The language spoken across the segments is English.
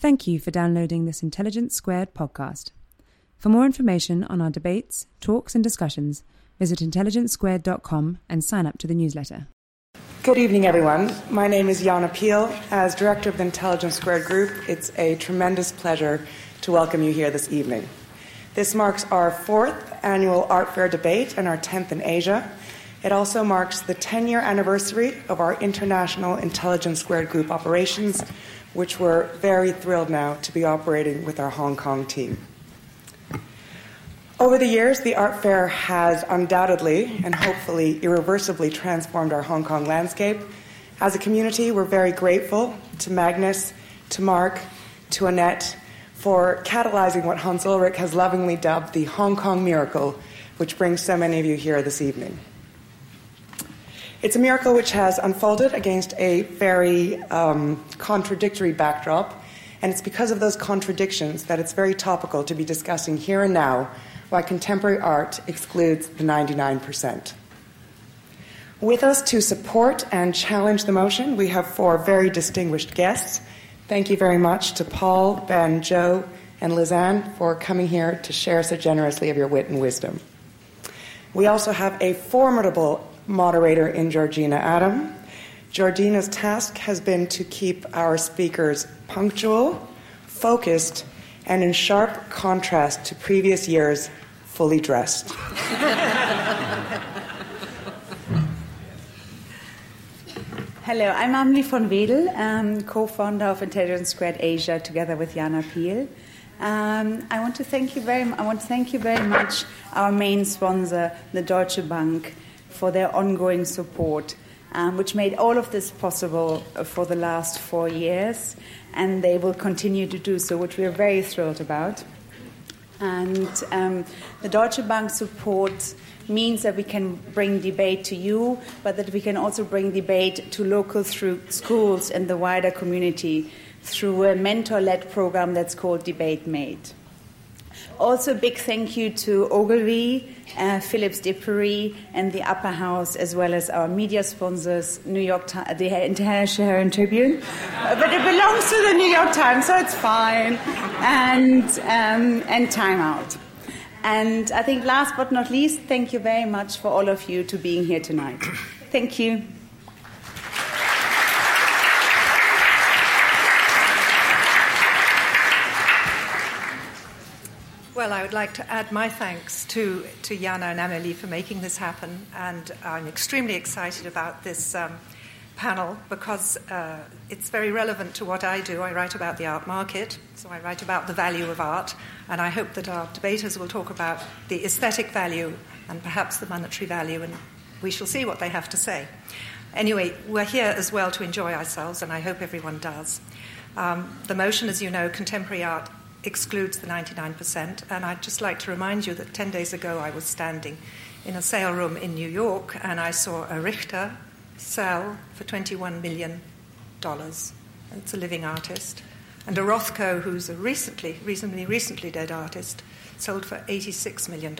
Thank you for downloading this Intelligence Squared podcast. For more information on our debates, talks, and discussions, visit intelligencesquared.com and sign up to the newsletter. Good evening, everyone. My name is Jana Peel. As director of the Intelligence Squared Group, it's a tremendous pleasure to welcome you here this evening. This marks our fourth annual Art Fair debate and our 10th in Asia. It also marks the 10 year anniversary of our International Intelligence Squared Group operations, which we're very thrilled now to be operating with our Hong Kong team. Over the years, the art fair has undoubtedly and hopefully irreversibly transformed our Hong Kong landscape. As a community, we're very grateful to Magnus, to Mark, to Annette for catalyzing what Hans Ulrich has lovingly dubbed the Hong Kong miracle, which brings so many of you here this evening. It's a miracle which has unfolded against a very um, contradictory backdrop, and it's because of those contradictions that it's very topical to be discussing here and now why contemporary art excludes the 99%. With us to support and challenge the motion, we have four very distinguished guests. Thank you very much to Paul, Ben, Joe, and Lizanne for coming here to share so generously of your wit and wisdom. We also have a formidable moderator in Georgina Adam. Georgina's task has been to keep our speakers punctual, focused, and in sharp contrast to previous years, fully dressed. Hello, I'm Amelie von Wedel, um, co-founder of Intelligence Squared Asia, together with Jana Peel. Um, I want to thank you very. I want to thank you very much, our main sponsor, the Deutsche Bank, for their ongoing support, um, which made all of this possible for the last four years, and they will continue to do so, which we are very thrilled about. And um, the Deutsche Bank support means that we can bring debate to you, but that we can also bring debate to local through schools and the wider community through a mentor led program that's called Debate Mate. Also, big thank you to Ogilvy, uh, Phillips de Pury, and the Upper House, as well as our media sponsors, New York Times, the International Tribune. Uh, but it belongs to the New York Times, so it's fine. And, um, and Time Out. And I think last but not least, thank you very much for all of you to being here tonight. Thank you. Well, I would like to add my thanks to, to Jana and Amelie for making this happen, and I'm extremely excited about this um, panel because uh, it's very relevant to what I do. I write about the art market, so I write about the value of art, and I hope that our debaters will talk about the aesthetic value and perhaps the monetary value, and we shall see what they have to say. Anyway, we're here as well to enjoy ourselves, and I hope everyone does. Um, the motion, as you know, contemporary art excludes the 99%. And I'd just like to remind you that 10 days ago I was standing in a sale room in New York and I saw a Richter sell for $21 million. It's a living artist. And a Rothko, who's a recently, reasonably recently dead artist, sold for $86 million.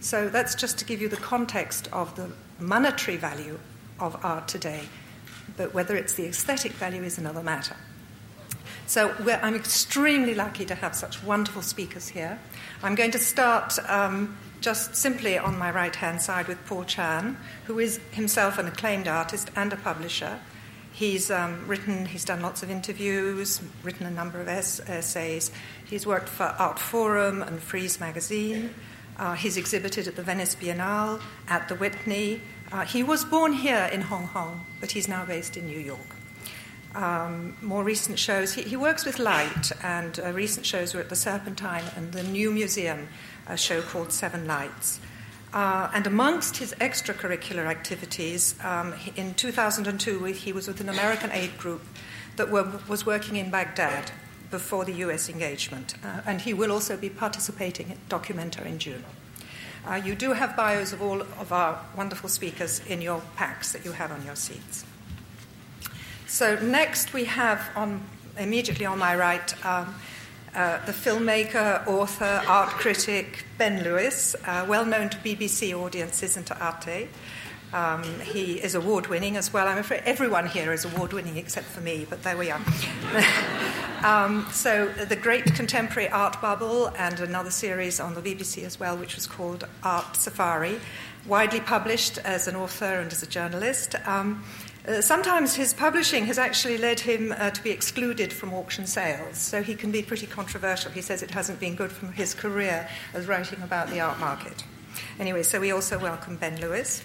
So that's just to give you the context of the monetary value of art today. But whether it's the aesthetic value is another matter. So I'm extremely lucky to have such wonderful speakers here. I'm going to start um, just simply on my right hand side with Paul Chan, who is himself an acclaimed artist and a publisher. He's um, written, he's done lots of interviews, written a number of es- essays. He's worked for Artforum and Frieze magazine. Uh, he's exhibited at the Venice Biennale, at the Whitney. Uh, he was born here in Hong Kong, but he's now based in New York um, more recent shows. He, he, works with light, and uh, recent shows were at the Serpentine and the New Museum, a show called Seven Lights. Uh, and amongst his extracurricular activities, um, in 2002, he was with an American aid group that were, was working in Baghdad, before the US engagement. Uh, and he will also be participating at Documenta in June. Uh, you do have bios of all of our wonderful speakers in your packs that you have on your seats. So, next we have on, immediately on my right um, uh, the filmmaker, author, art critic Ben Lewis, uh, well known to BBC audiences and to Arte. Um, he is award winning as well. I'm afraid everyone here is award winning except for me, but there we are. um, so, The Great Contemporary Art Bubble, and another series on the BBC as well, which was called Art Safari, widely published as an author and as a journalist. Um, uh, sometimes his publishing has actually led him uh, to be excluded from auction sales, so he can be pretty controversial. He says it hasn't been good for his career as writing about the art market. Anyway, so we also welcome Ben Lewis.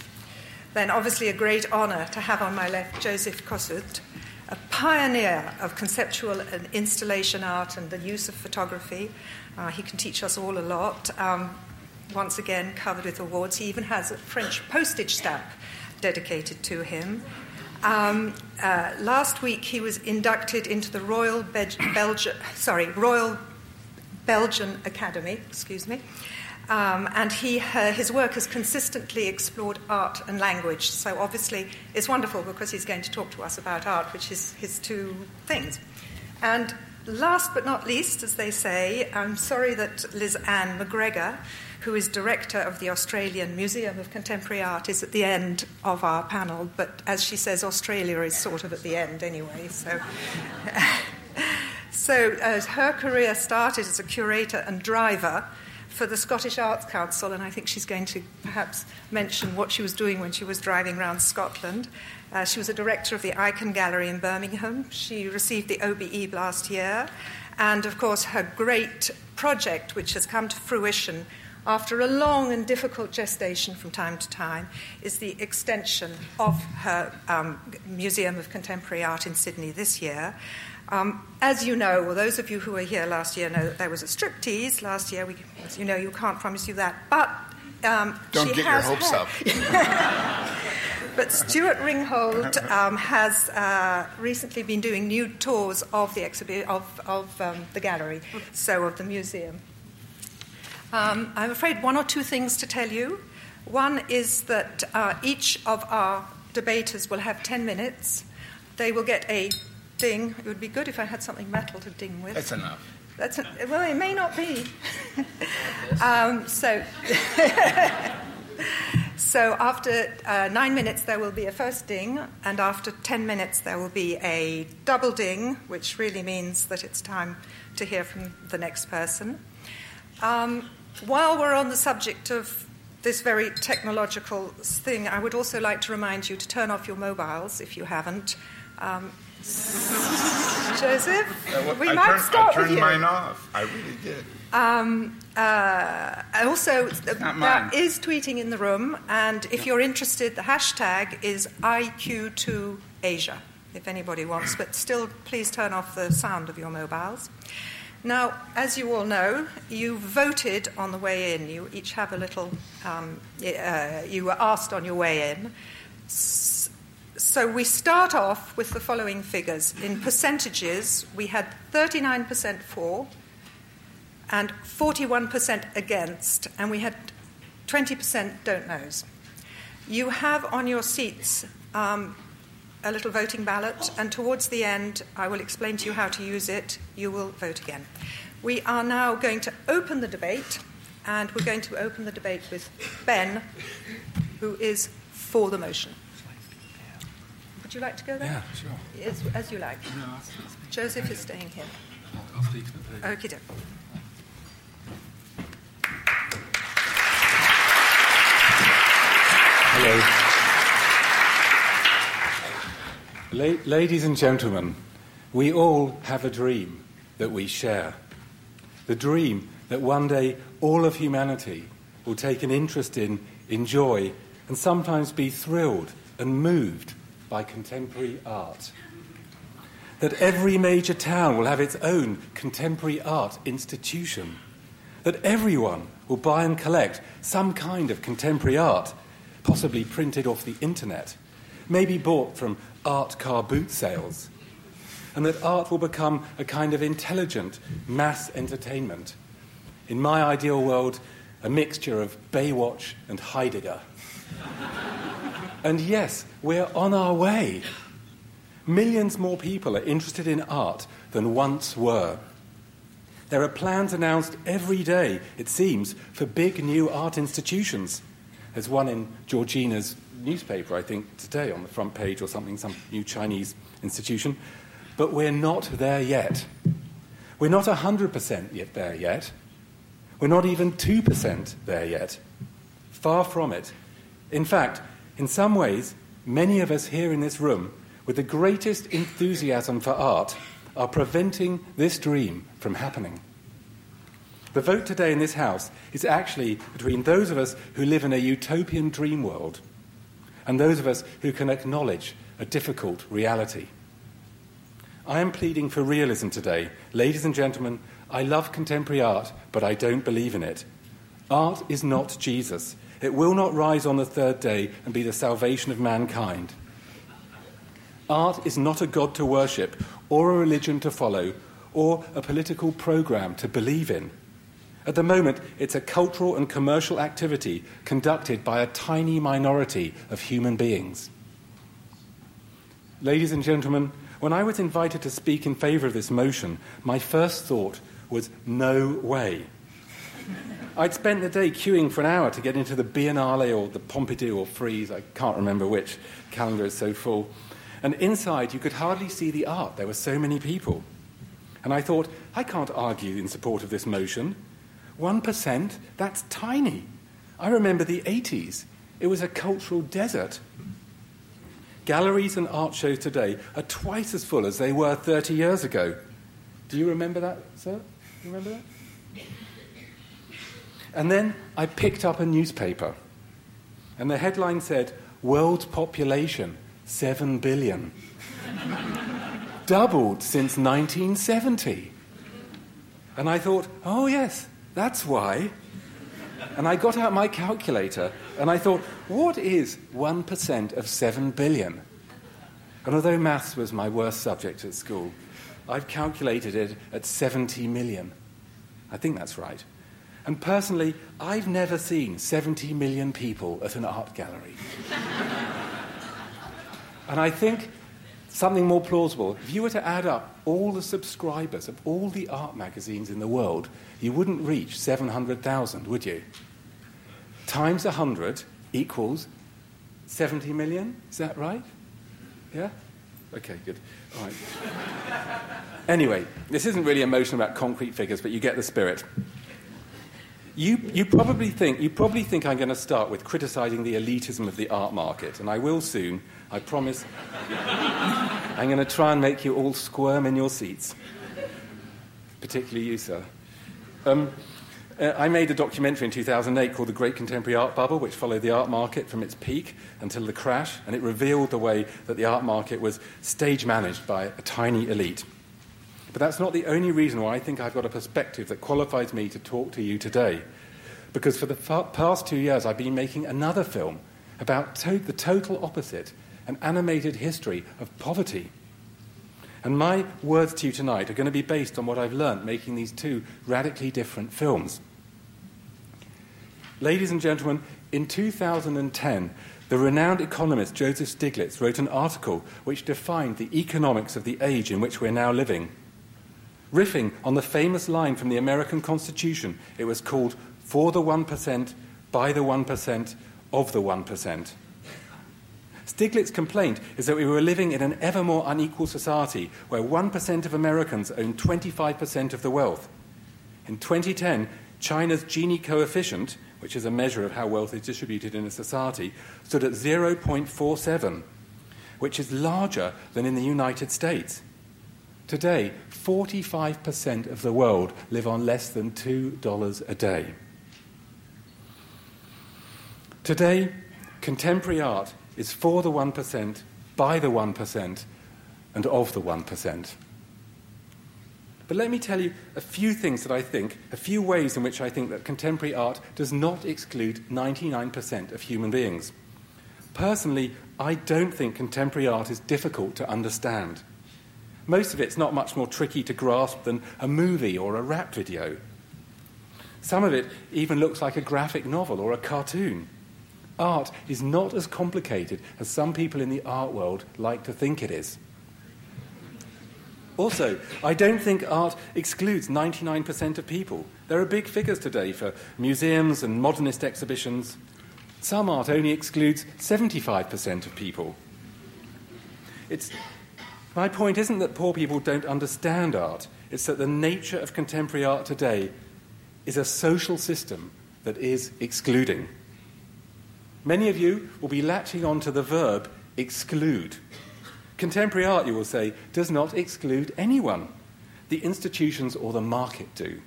Then, obviously, a great honour to have on my left Joseph Kosuth, a pioneer of conceptual and installation art and the use of photography. Uh, he can teach us all a lot. Um, once again, covered with awards. He even has a French postage stamp dedicated to him. Um, uh, last week, he was inducted into the Royal Belgian, sorry, Royal Belgian Academy. Excuse me. Um, and he, his work has consistently explored art and language. So obviously, it's wonderful because he's going to talk to us about art, which is his two things. And last but not least, as they say, I'm sorry that Liz Ann McGregor who is director of the Australian Museum of Contemporary Art, is at the end of our panel. But as she says, Australia is sort of at the end anyway. So, so uh, her career started as a curator and driver for the Scottish Arts Council, and I think she's going to perhaps mention what she was doing when she was driving around Scotland. Uh, she was a director of the Ikon Gallery in Birmingham. She received the OBE last year. And of course, her great project, which has come to fruition after a long and difficult gestation from time to time, is the extension of her um, Museum of Contemporary Art in Sydney this year. Um, as you know, well, those of you who were here last year know that there was a striptease last year. We, as you know, you can't promise you that. But um, don't get your hopes had. up. but Stuart Ringholt um, has uh, recently been doing new tours of the of, of um, the gallery, so of the museum. Um, I'm afraid one or two things to tell you. One is that uh, each of our debaters will have 10 minutes. They will get a ding. It would be good if I had something metal to ding with. That's enough. That's well, it may not be. um, so, so after uh, nine minutes, there will be a first ding, and after ten minutes, there will be a double ding, which really means that it's time to hear from the next person. Um, while we're on the subject of this very technological thing, I would also like to remind you to turn off your mobiles if you haven't. Um, Joseph, uh, well, we I might turn, start I turned with you. mine off. I really did. Um, uh, also, there is tweeting in the room, and if you're interested, the hashtag is IQ2Asia, if anybody wants. But still, please turn off the sound of your mobiles. Now, as you all know, you voted on the way in. You each have a little, um, uh, you were asked on your way in. So we start off with the following figures. In percentages, we had 39% for and 41% against, and we had 20% don't knows. You have on your seats um, a little voting ballot, and towards the end, I will explain to you how to use it. You will vote again. We are now going to open the debate, and we're going to open the debate with Ben, who is for the motion. Would you like to go there? Yeah, sure. As, as you like. No, Joseph is staying here. I'll speak to the Okay, Hello. La- ladies and gentlemen, we all have a dream that we share. The dream that one day all of humanity will take an interest in, enjoy, and sometimes be thrilled and moved by contemporary art. That every major town will have its own contemporary art institution. That everyone will buy and collect some kind of contemporary art, possibly printed off the internet, maybe bought from art car boot sales. and that art will become a kind of intelligent mass entertainment. In my ideal world, a mixture of Baywatch and Heidegger. and yes, we're on our way. Millions more people are interested in art than once were. There are plans announced every day, it seems, for big new art institutions. There's one in Georgina's newspaper, I think, today on the front page or something, some new Chinese institution. But we're not there yet. We're not 100% yet there yet. We're not even 2% there yet. Far from it. In fact, in some ways, many of us here in this room, with the greatest enthusiasm for art, are preventing this dream from happening. The vote today in this House is actually between those of us who live in a utopian dream world and those of us who can acknowledge a difficult reality. I am pleading for realism today. Ladies and gentlemen, I love contemporary art, but I don't believe in it. Art is not Jesus. It will not rise on the third day and be the salvation of mankind. Art is not a God to worship, or a religion to follow, or a political program to believe in. At the moment, it's a cultural and commercial activity conducted by a tiny minority of human beings. Ladies and gentlemen, when I was invited to speak in favour of this motion, my first thought was no way. I'd spent the day queuing for an hour to get into the Biennale or the Pompidou or Frieze, I can't remember which, calendar is so full. And inside, you could hardly see the art, there were so many people. And I thought, I can't argue in support of this motion. 1%, that's tiny. I remember the 80s, it was a cultural desert. Galleries and art shows today are twice as full as they were 30 years ago. Do you remember that, sir? You remember that? And then I picked up a newspaper, and the headline said, World population, 7 billion. Doubled since 1970. And I thought, oh, yes, that's why. And I got out my calculator and I thought, what is 1% of 7 billion? And although maths was my worst subject at school, I've calculated it at 70 million. I think that's right. And personally, I've never seen 70 million people at an art gallery. and I think something more plausible if you were to add up all the subscribers of all the art magazines in the world, you wouldn't reach 700,000, would you? Times 100 equals 70 million? Is that right? Yeah? Okay, good. All right. anyway, this isn't really a motion about concrete figures, but you get the spirit. You, you, probably think, you probably think I'm going to start with criticizing the elitism of the art market, and I will soon, I promise. I'm going to try and make you all squirm in your seats, particularly you, sir. Um, uh, I made a documentary in 2008 called The Great Contemporary Art Bubble, which followed the art market from its peak until the crash, and it revealed the way that the art market was stage managed by a tiny elite. But that's not the only reason why I think I've got a perspective that qualifies me to talk to you today. Because for the past two years, I've been making another film about to- the total opposite an animated history of poverty. And my words to you tonight are going to be based on what I've learned making these two radically different films. Ladies and gentlemen, in 2010, the renowned economist Joseph Stiglitz wrote an article which defined the economics of the age in which we're now living. Riffing on the famous line from the American Constitution, it was called For the 1%, by the 1%, of the 1%. Stiglitz's complaint is that we were living in an ever more unequal society where 1% of Americans own 25% of the wealth. In 2010, China's Gini coefficient, which is a measure of how wealth is distributed in a society, stood at 0.47, which is larger than in the United States. Today, 45% of the world live on less than $2 a day. Today, contemporary art is for the 1%, by the 1%, and of the 1%. But let me tell you a few things that I think, a few ways in which I think that contemporary art does not exclude 99% of human beings. Personally, I don't think contemporary art is difficult to understand. Most of it's not much more tricky to grasp than a movie or a rap video. Some of it even looks like a graphic novel or a cartoon. Art is not as complicated as some people in the art world like to think it is. Also, I don't think art excludes 99% of people. There are big figures today for museums and modernist exhibitions. Some art only excludes 75% of people. It's, my point isn't that poor people don't understand art, it's that the nature of contemporary art today is a social system that is excluding. Many of you will be latching on to the verb exclude. Contemporary art, you will say, does not exclude anyone. The institutions or the market do.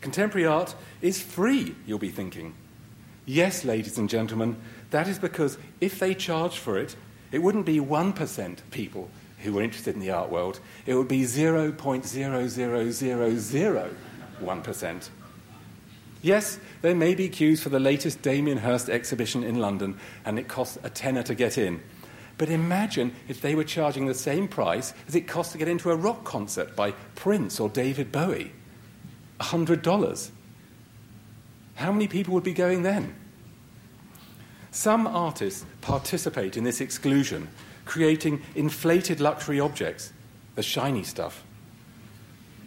Contemporary art is free, you'll be thinking. Yes, ladies and gentlemen, that is because if they charged for it, it wouldn't be 1% people who were interested in the art world, it would be 0.00001%. Yes, there may be queues for the latest Damien Hirst exhibition in London, and it costs a tenner to get in. But imagine if they were charging the same price as it costs to get into a rock concert by Prince or David Bowie $100. How many people would be going then? Some artists participate in this exclusion, creating inflated luxury objects, the shiny stuff.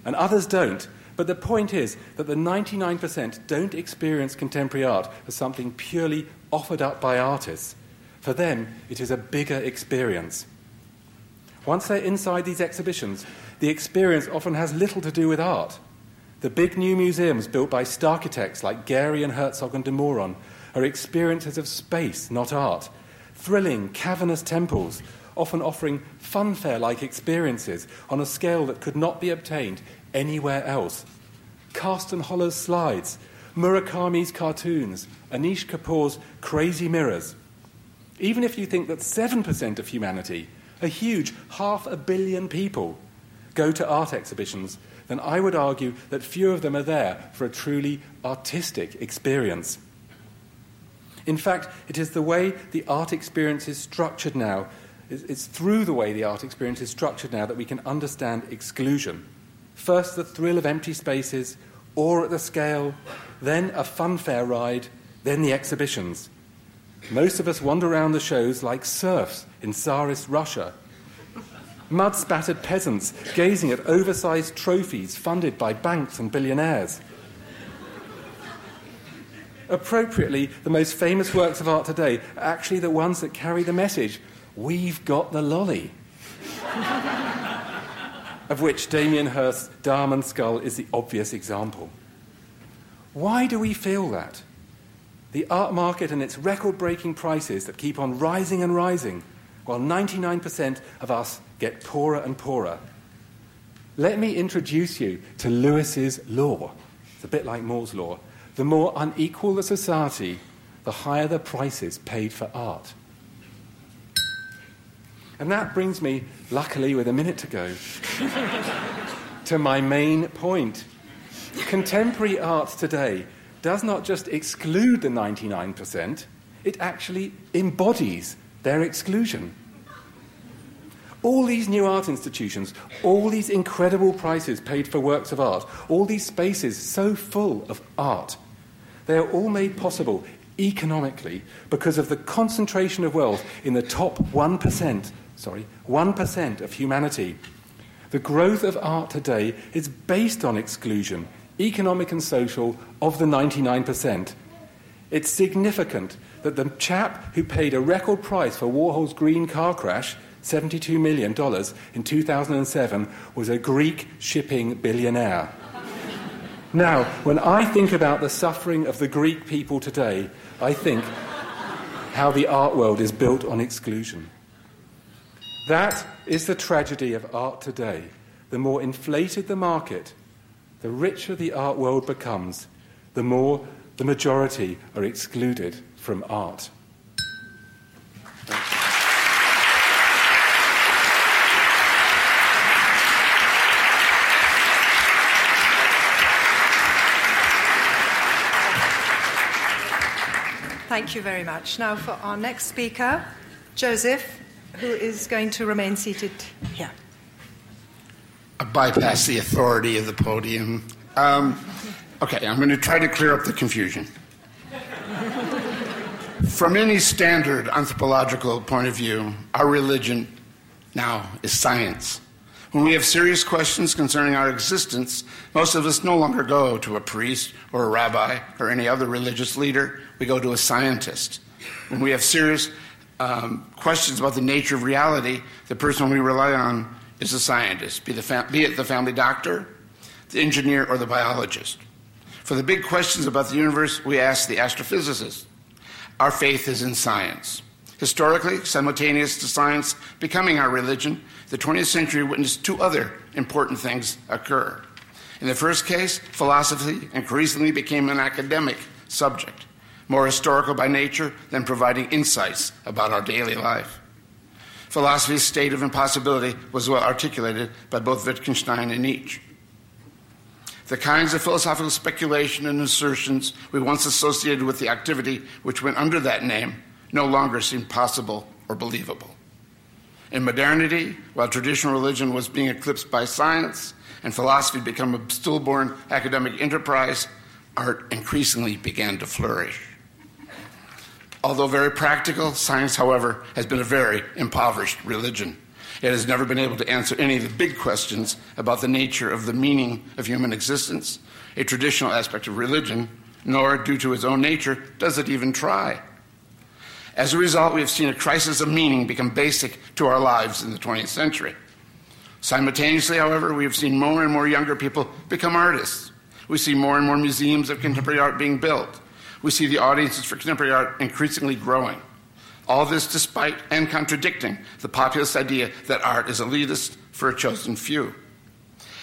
And others don't. But the point is that the 99% don't experience contemporary art as something purely offered up by artists for them, it is a bigger experience. Once they're inside these exhibitions, the experience often has little to do with art. The big new museums built by star architects like Gehry and Herzog and de Meuron are experiences of space, not art. Thrilling, cavernous temples, often offering funfair like experiences on a scale that could not be obtained anywhere else. Carsten Höller's slides, Murakami's cartoons, Anish Kapoor's crazy mirrors. Even if you think that 7% of humanity, a huge half a billion people, go to art exhibitions, then I would argue that few of them are there for a truly artistic experience. In fact, it is the way the art experience is structured now, it's through the way the art experience is structured now that we can understand exclusion. First, the thrill of empty spaces, or at the scale, then a funfair ride, then the exhibitions. Most of us wander around the shows like serfs in Tsarist Russia. Mud spattered peasants gazing at oversized trophies funded by banks and billionaires. Appropriately, the most famous works of art today are actually the ones that carry the message We've got the lolly. of which Damien Hirst's Diamond Skull is the obvious example. Why do we feel that? the art market and its record breaking prices that keep on rising and rising, while 99% of us get poorer and poorer. Let me introduce you to Lewis's law. It's a bit like Moore's law. The more unequal the society, the higher the prices paid for art. And that brings me, luckily, with a minute to go, to my main point. Contemporary art today does not just exclude the 99%, it actually embodies their exclusion. All these new art institutions, all these incredible prices paid for works of art, all these spaces so full of art, they are all made possible economically because of the concentration of wealth in the top 1%, sorry, 1% of humanity. The growth of art today is based on exclusion economic and social, of the 99%. It's significant that the chap who paid a record price for Warhol's green car crash, $72 million, in 2007, was a Greek shipping billionaire. Now, when I think about the suffering of the Greek people today, I think how the art world is built on exclusion. That is the tragedy of art today. The more inflated the market, the richer the art world becomes, the more the majority are excluded from art. Thank you very much. Now, for our next speaker, Joseph, who is going to remain seated here. I bypass the authority of the podium. Um, okay, I'm going to try to clear up the confusion. From any standard anthropological point of view, our religion now is science. When we have serious questions concerning our existence, most of us no longer go to a priest or a rabbi or any other religious leader. We go to a scientist. When we have serious um, questions about the nature of reality, the person we rely on is a scientist, be, fam- be it the family doctor, the engineer, or the biologist. For the big questions about the universe, we ask the astrophysicist. Our faith is in science. Historically, simultaneous to science becoming our religion, the 20th century witnessed two other important things occur. In the first case, philosophy increasingly became an academic subject, more historical by nature than providing insights about our daily life. Philosophy's state of impossibility was well articulated by both Wittgenstein and Nietzsche. The kinds of philosophical speculation and assertions we once associated with the activity which went under that name no longer seem possible or believable. In modernity, while traditional religion was being eclipsed by science and philosophy became a stillborn academic enterprise, art increasingly began to flourish. Although very practical, science, however, has been a very impoverished religion. It has never been able to answer any of the big questions about the nature of the meaning of human existence, a traditional aspect of religion, nor, due to its own nature, does it even try. As a result, we have seen a crisis of meaning become basic to our lives in the 20th century. Simultaneously, however, we have seen more and more younger people become artists. We see more and more museums of contemporary art being built. We see the audiences for contemporary art increasingly growing. All this despite and contradicting the populist idea that art is elitist for a chosen few.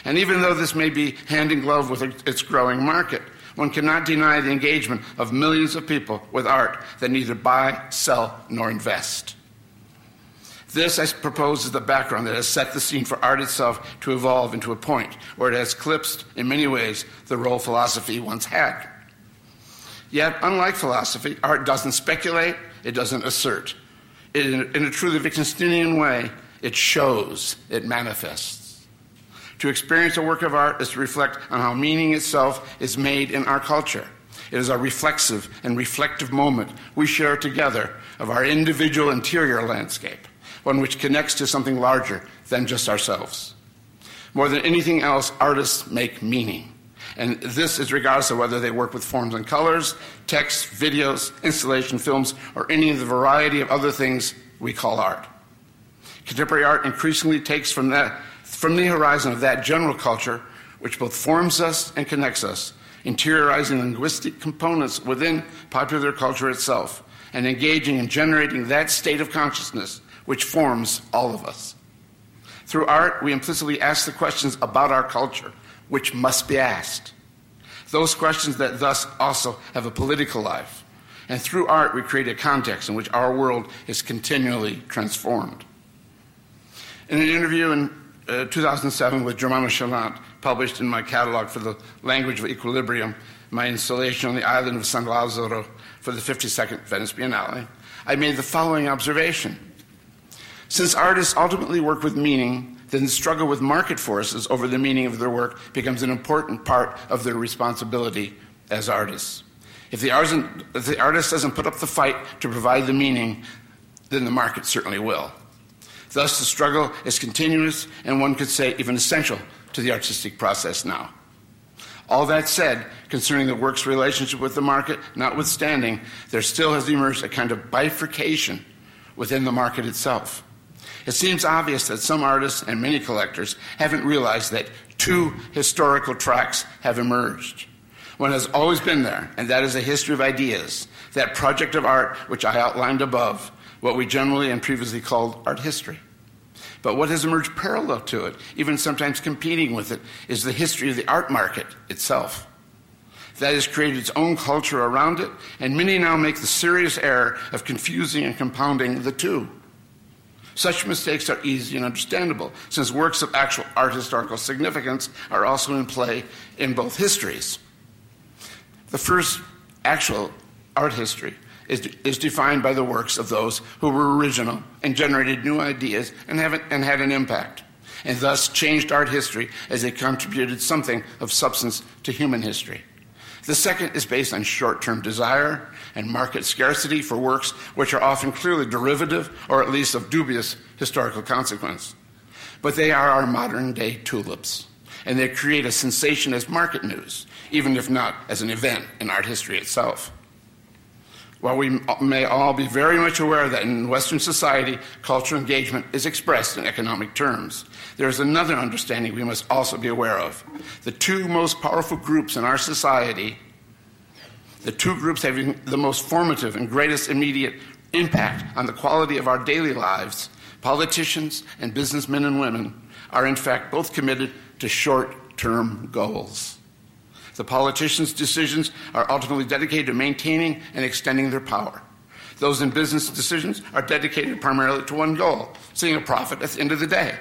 And even though this may be hand in glove with its growing market, one cannot deny the engagement of millions of people with art that neither buy, sell, nor invest. This, I propose, is the background that has set the scene for art itself to evolve into a point where it has eclipsed, in many ways, the role philosophy once had. Yet, unlike philosophy, art doesn't speculate, it doesn't assert. It, in a truly Wittgensteinian way, it shows, it manifests. To experience a work of art is to reflect on how meaning itself is made in our culture. It is a reflexive and reflective moment we share together of our individual interior landscape, one which connects to something larger than just ourselves. More than anything else, artists make meaning. And this is regardless of whether they work with forms and colors, text, videos, installation films, or any of the variety of other things we call art. Contemporary art increasingly takes from that from the horizon of that general culture, which both forms us and connects us, interiorizing linguistic components within popular culture itself, and engaging in generating that state of consciousness which forms all of us. Through art, we implicitly ask the questions about our culture, which must be asked. Those questions that thus also have a political life. And through art, we create a context in which our world is continually transformed. In an interview in uh, 2007 with Germano Celant, published in my catalog for the language of equilibrium, my installation on the island of San Lazzaro for the 52nd Venice Biennale, I made the following observation. Since artists ultimately work with meaning, then the struggle with market forces over the meaning of their work becomes an important part of their responsibility as artists. If the artist doesn't put up the fight to provide the meaning, then the market certainly will. Thus, the struggle is continuous and one could say even essential to the artistic process now. All that said, concerning the work's relationship with the market, notwithstanding, there still has emerged a kind of bifurcation within the market itself. It seems obvious that some artists and many collectors haven't realized that two historical tracks have emerged. One has always been there, and that is a history of ideas, that project of art which I outlined above, what we generally and previously called art history. But what has emerged parallel to it, even sometimes competing with it, is the history of the art market itself. That has created its own culture around it, and many now make the serious error of confusing and compounding the two. Such mistakes are easy and understandable, since works of actual art historical significance are also in play in both histories. The first actual art history is, is defined by the works of those who were original and generated new ideas and, have, and had an impact. and thus changed art history as they contributed something of substance to human history. The second is based on short term desire and market scarcity for works which are often clearly derivative or at least of dubious historical consequence. But they are our modern day tulips, and they create a sensation as market news, even if not as an event in art history itself. While we may all be very much aware that in Western society, cultural engagement is expressed in economic terms, there is another understanding we must also be aware of. The two most powerful groups in our society, the two groups having the most formative and greatest immediate impact on the quality of our daily lives, politicians and businessmen and women, are in fact both committed to short term goals. The politicians' decisions are ultimately dedicated to maintaining and extending their power. Those in business decisions are dedicated primarily to one goal seeing a profit at the end of the day.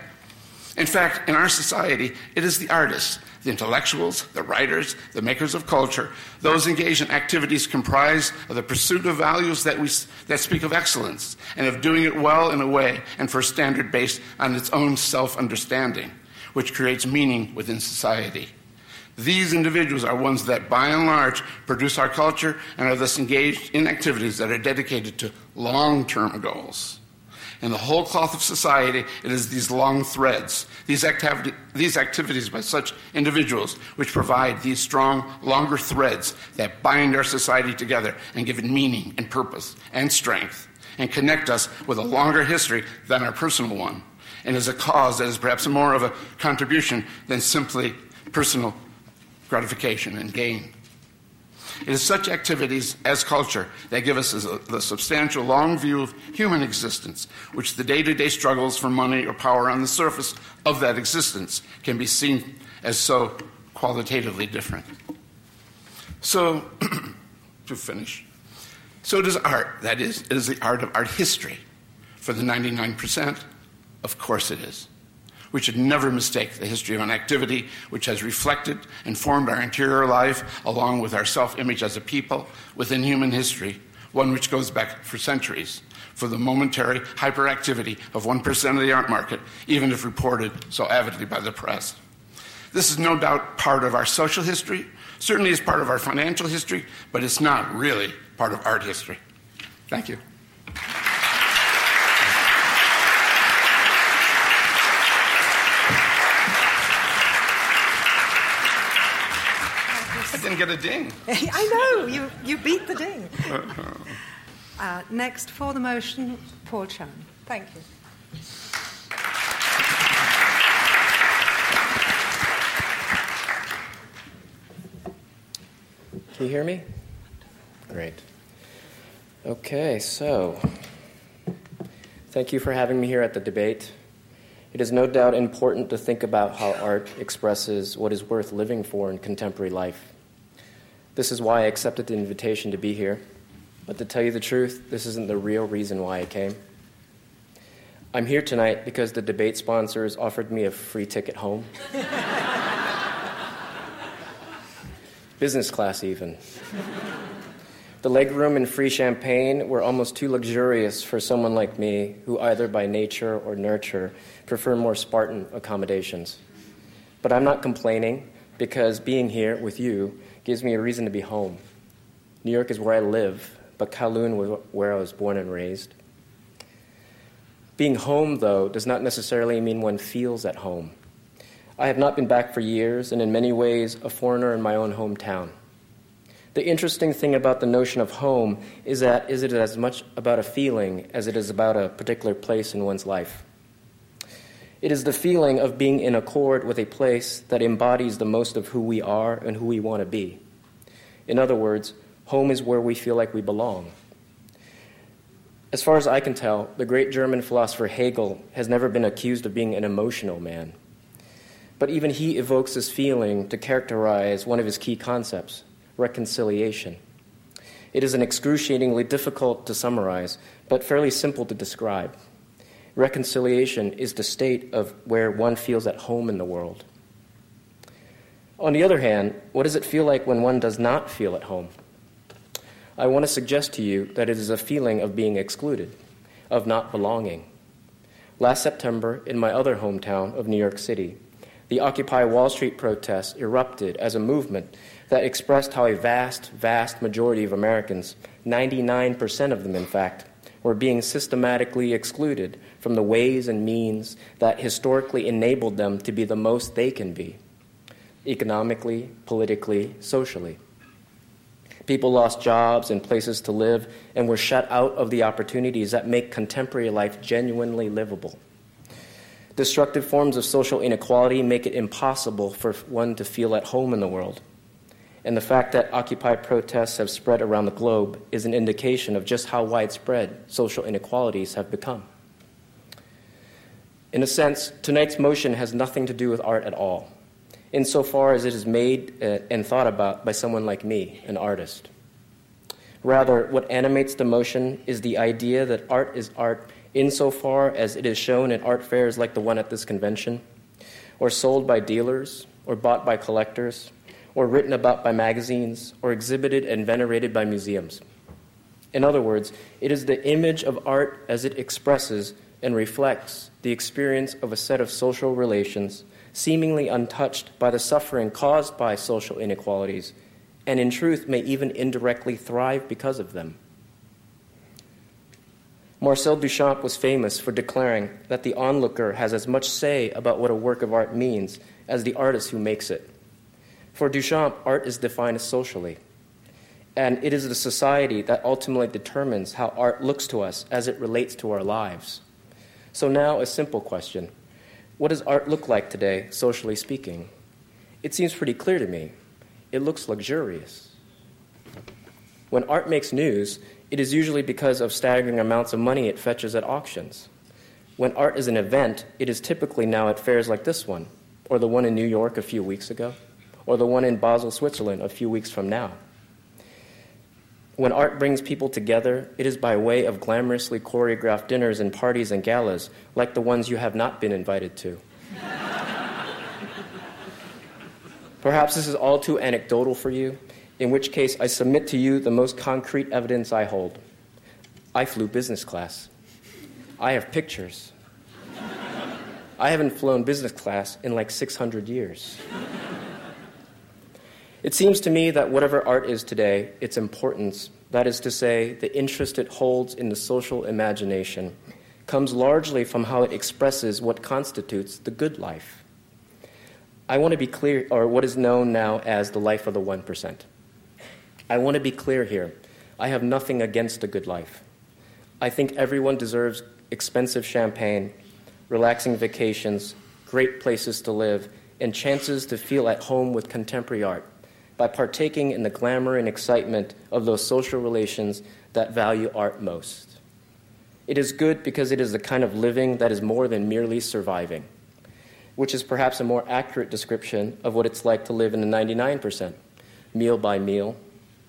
In fact, in our society, it is the artists, the intellectuals, the writers, the makers of culture, those engaged in activities comprised of the pursuit of values that, we, that speak of excellence and of doing it well in a way and for a standard based on its own self understanding, which creates meaning within society. These individuals are ones that, by and large, produce our culture and are thus engaged in activities that are dedicated to long term goals. In the whole cloth of society, it is these long threads, these, these activities by such individuals, which provide these strong, longer threads that bind our society together and give it meaning and purpose and strength and connect us with a longer history than our personal one, and is a cause that is perhaps more of a contribution than simply personal gratification and gain. It is such activities as culture that give us the substantial long view of human existence, which the day to day struggles for money or power on the surface of that existence can be seen as so qualitatively different. So, to finish, so does art. That is, it is the art of art history. For the 99%, of course it is. We should never mistake the history of an activity which has reflected and formed our interior life along with our self image as a people within human history, one which goes back for centuries, for the momentary hyperactivity of 1% of the art market, even if reported so avidly by the press. This is no doubt part of our social history, certainly is part of our financial history, but it's not really part of art history. Thank you. Didn't get a ding. I know, you, you beat the ding. Uh, next, for the motion, Paul Chan. Thank you. Can you hear me? Great. Okay, so thank you for having me here at the debate. It is no doubt important to think about how art expresses what is worth living for in contemporary life. This is why I accepted the invitation to be here. But to tell you the truth, this isn't the real reason why I came. I'm here tonight because the debate sponsors offered me a free ticket home. Business class, even. The legroom and free champagne were almost too luxurious for someone like me, who either by nature or nurture prefer more Spartan accommodations. But I'm not complaining because being here with you gives me a reason to be home. New York is where I live, but Kowloon was where I was born and raised. Being home, though, does not necessarily mean one feels at home. I have not been back for years, and in many ways, a foreigner in my own hometown. The interesting thing about the notion of home is that is it as much about a feeling as it is about a particular place in one's life. It is the feeling of being in accord with a place that embodies the most of who we are and who we want to be. In other words, home is where we feel like we belong. As far as I can tell, the great German philosopher Hegel has never been accused of being an emotional man. But even he evokes this feeling to characterize one of his key concepts reconciliation. It is an excruciatingly difficult to summarize, but fairly simple to describe. Reconciliation is the state of where one feels at home in the world. On the other hand, what does it feel like when one does not feel at home? I want to suggest to you that it is a feeling of being excluded, of not belonging. Last September, in my other hometown of New York City, the Occupy Wall Street protests erupted as a movement that expressed how a vast, vast majority of Americans, 99% of them in fact, were being systematically excluded from the ways and means that historically enabled them to be the most they can be economically, politically, socially. People lost jobs and places to live and were shut out of the opportunities that make contemporary life genuinely livable. Destructive forms of social inequality make it impossible for one to feel at home in the world. And the fact that Occupy protests have spread around the globe is an indication of just how widespread social inequalities have become. In a sense, tonight's motion has nothing to do with art at all insofar as it is made uh, and thought about by someone like me, an artist. Rather, what animates the motion is the idea that art is art insofar as it is shown in art fairs like the one at this convention, or sold by dealers, or bought by collectors, or written about by magazines, or exhibited and venerated by museums. In other words, it is the image of art as it expresses and reflects the experience of a set of social relations seemingly untouched by the suffering caused by social inequalities, and in truth may even indirectly thrive because of them. Marcel Duchamp was famous for declaring that the onlooker has as much say about what a work of art means as the artist who makes it. For Duchamp, art is defined socially, and it is the society that ultimately determines how art looks to us as it relates to our lives. So, now a simple question what does art look like today, socially speaking? It seems pretty clear to me. It looks luxurious. When art makes news, it is usually because of staggering amounts of money it fetches at auctions. When art is an event, it is typically now at fairs like this one, or the one in New York a few weeks ago, or the one in Basel, Switzerland a few weeks from now. When art brings people together, it is by way of glamorously choreographed dinners and parties and galas, like the ones you have not been invited to. Perhaps this is all too anecdotal for you, in which case I submit to you the most concrete evidence I hold. I flew business class. I have pictures. I haven't flown business class in like 600 years. It seems to me that whatever art is today, its importance, that is to say, the interest it holds in the social imagination, comes largely from how it expresses what constitutes the good life. I want to be clear, or what is known now as the life of the 1%. I want to be clear here. I have nothing against a good life. I think everyone deserves expensive champagne, relaxing vacations, great places to live, and chances to feel at home with contemporary art by partaking in the glamour and excitement of those social relations that value art most. It is good because it is the kind of living that is more than merely surviving, which is perhaps a more accurate description of what it's like to live in the 99%, meal by meal,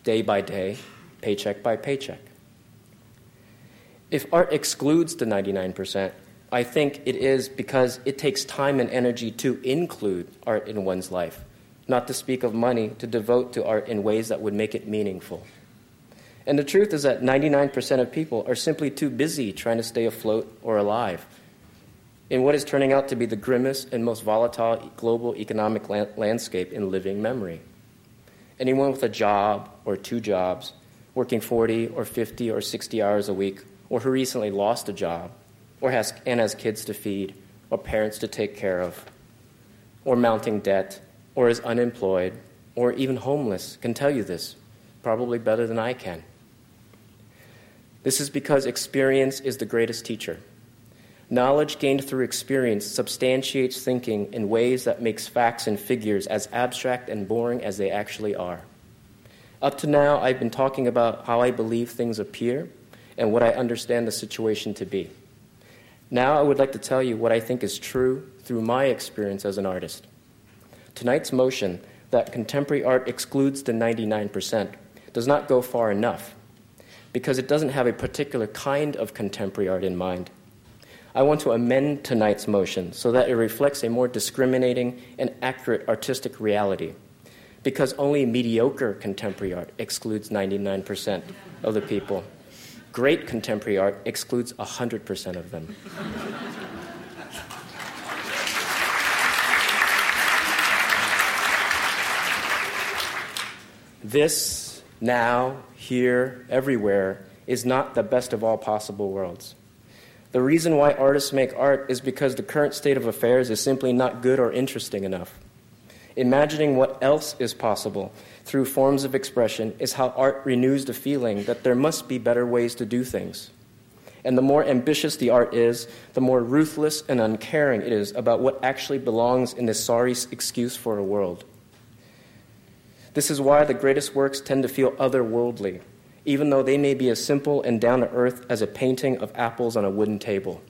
day by day, paycheck by paycheck. If art excludes the 99%, I think it is because it takes time and energy to include art in one's life not to speak of money, to devote to art in ways that would make it meaningful. And the truth is that 99% of people are simply too busy trying to stay afloat or alive in what is turning out to be the grimmest and most volatile global economic la- landscape in living memory. Anyone with a job or two jobs, working 40 or 50 or 60 hours a week, or who recently lost a job, or has, and has kids to feed, or parents to take care of, or mounting debt, or is unemployed or even homeless can tell you this, probably better than I can. This is because experience is the greatest teacher. Knowledge gained through experience substantiates thinking in ways that makes facts and figures as abstract and boring as they actually are. Up to now, I've been talking about how I believe things appear and what I understand the situation to be. Now, I would like to tell you what I think is true through my experience as an artist. Tonight's motion that contemporary art excludes the 99% does not go far enough because it doesn't have a particular kind of contemporary art in mind. I want to amend tonight's motion so that it reflects a more discriminating and accurate artistic reality because only mediocre contemporary art excludes 99% of the people. Great contemporary art excludes 100% of them. This, now, here, everywhere, is not the best of all possible worlds. The reason why artists make art is because the current state of affairs is simply not good or interesting enough. Imagining what else is possible through forms of expression is how art renews the feeling that there must be better ways to do things. And the more ambitious the art is, the more ruthless and uncaring it is about what actually belongs in this sorry excuse for a world. This is why the greatest works tend to feel otherworldly, even though they may be as simple and down to earth as a painting of apples on a wooden table,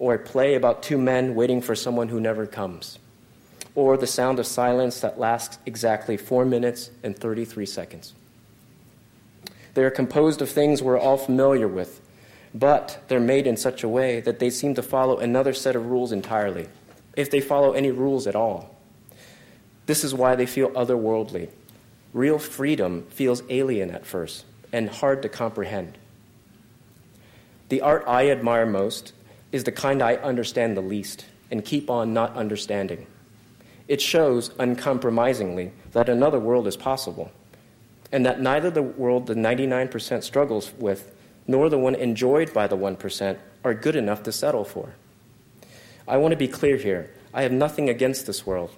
or a play about two men waiting for someone who never comes, or the sound of silence that lasts exactly four minutes and 33 seconds. They are composed of things we're all familiar with, but they're made in such a way that they seem to follow another set of rules entirely, if they follow any rules at all. This is why they feel otherworldly. Real freedom feels alien at first and hard to comprehend. The art I admire most is the kind I understand the least and keep on not understanding. It shows uncompromisingly that another world is possible, and that neither the world the 99% struggles with nor the one enjoyed by the 1% are good enough to settle for. I want to be clear here. I have nothing against this world.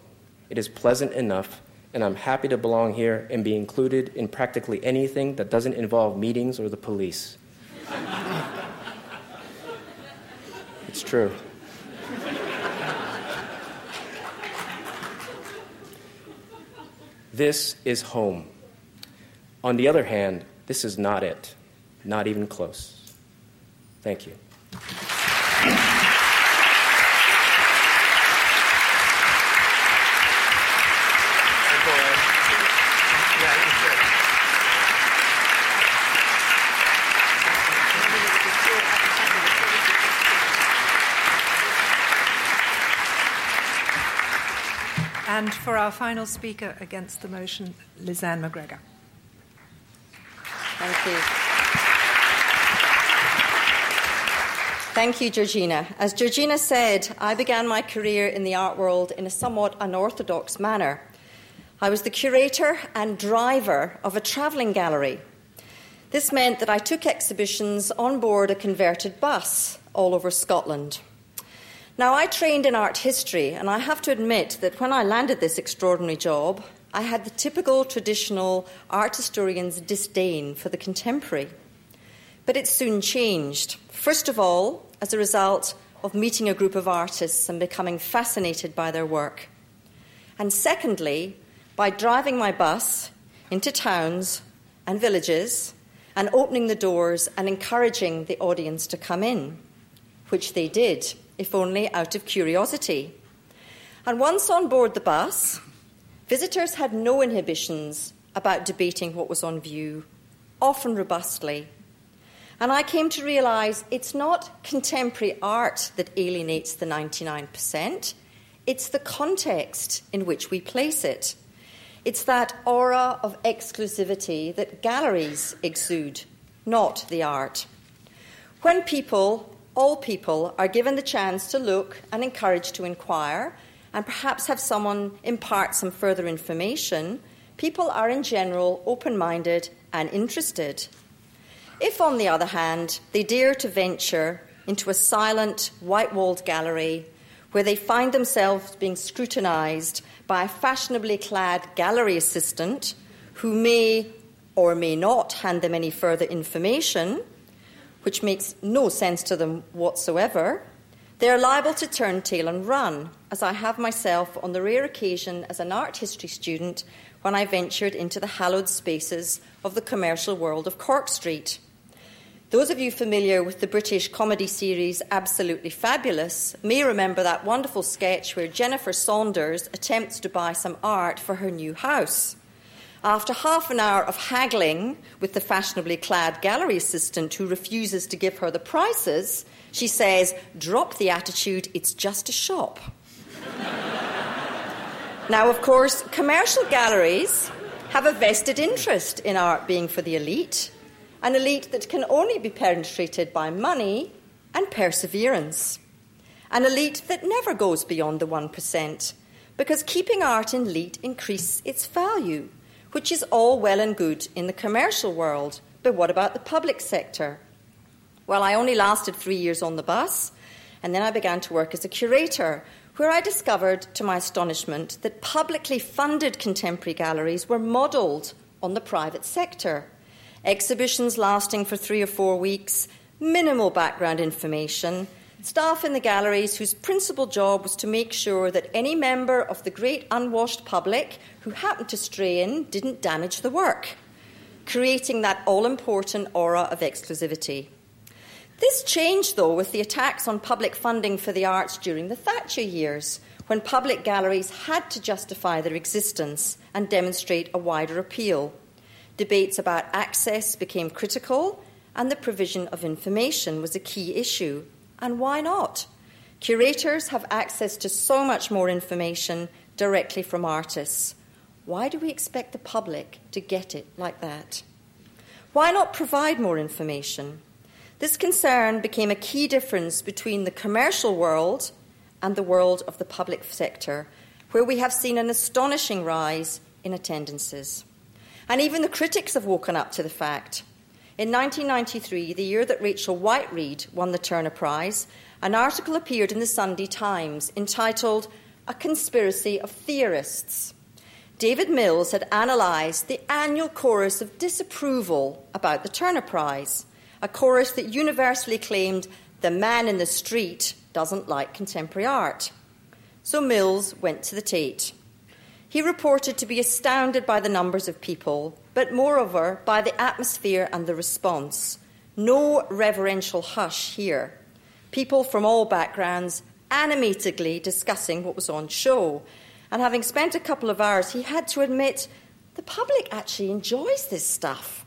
It is pleasant enough and I'm happy to belong here and be included in practically anything that doesn't involve meetings or the police. it's true. This is home. On the other hand, this is not it, not even close. Thank you. And for our final speaker against the motion, Lizanne McGregor. Thank you. Thank you, Georgina. As Georgina said, I began my career in the art world in a somewhat unorthodox manner. I was the curator and driver of a travelling gallery. This meant that I took exhibitions on board a converted bus all over Scotland. Now, I trained in art history, and I have to admit that when I landed this extraordinary job, I had the typical traditional art historian's disdain for the contemporary. But it soon changed. First of all, as a result of meeting a group of artists and becoming fascinated by their work. And secondly, by driving my bus into towns and villages and opening the doors and encouraging the audience to come in, which they did if only out of curiosity. And once on board the bus, visitors had no inhibitions about debating what was on view, often robustly. And I came to realise it's not contemporary art that alienates the 99%, it's the context in which we place it. It's that aura of exclusivity that galleries exude, not the art. When people all people are given the chance to look and encouraged to inquire and perhaps have someone impart some further information, people are in general open minded and interested. If, on the other hand, they dare to venture into a silent, white walled gallery where they find themselves being scrutinised by a fashionably clad gallery assistant who may or may not hand them any further information, which makes no sense to them whatsoever, they are liable to turn tail and run, as I have myself on the rare occasion as an art history student when I ventured into the hallowed spaces of the commercial world of Cork Street. Those of you familiar with the British comedy series Absolutely Fabulous may remember that wonderful sketch where Jennifer Saunders attempts to buy some art for her new house. After half an hour of haggling with the fashionably clad gallery assistant who refuses to give her the prices, she says, Drop the attitude, it's just a shop. now, of course, commercial galleries have a vested interest in art being for the elite, an elite that can only be penetrated by money and perseverance, an elite that never goes beyond the 1%, because keeping art in elite increases its value which is all well and good in the commercial world. But what about the public sector? Well, I only lasted three years on the bus, and then I began to work as a curator, where I discovered, to my astonishment, that publicly funded contemporary galleries were modelled on the private sector. Exhibitions lasting for three or four weeks, minimal background information, staff in the galleries whose principal job was to make sure that any member of the great unwashed public who happened to stray in didn't damage the work, creating that all important aura of exclusivity. This changed, though, with the attacks on public funding for the arts during the Thatcher years, when public galleries had to justify their existence and demonstrate a wider appeal. Debates about access became critical, and the provision of information was a key issue. And why not? Curators have access to so much more information directly from artists. Why do we expect the public to get it like that? Why not provide more information? This concern became a key difference between the commercial world and the world of the public sector, where we have seen an astonishing rise in attendances. And even the critics have woken up to the fact. In 1993, the year that Rachel White Whiteread won the Turner Prize, an article appeared in the Sunday Times entitled A Conspiracy of Theorists. David Mills had analysed the annual chorus of disapproval about the Turner Prize a chorus that universally claimed the man in the street doesn't like contemporary art. So Mills went to the Tate. He reported to be astounded by the numbers of people, but moreover by the atmosphere and the response. No reverential hush here. People from all backgrounds animatedly discussing what was on show. And having spent a couple of hours, he had to admit the public actually enjoys this stuff.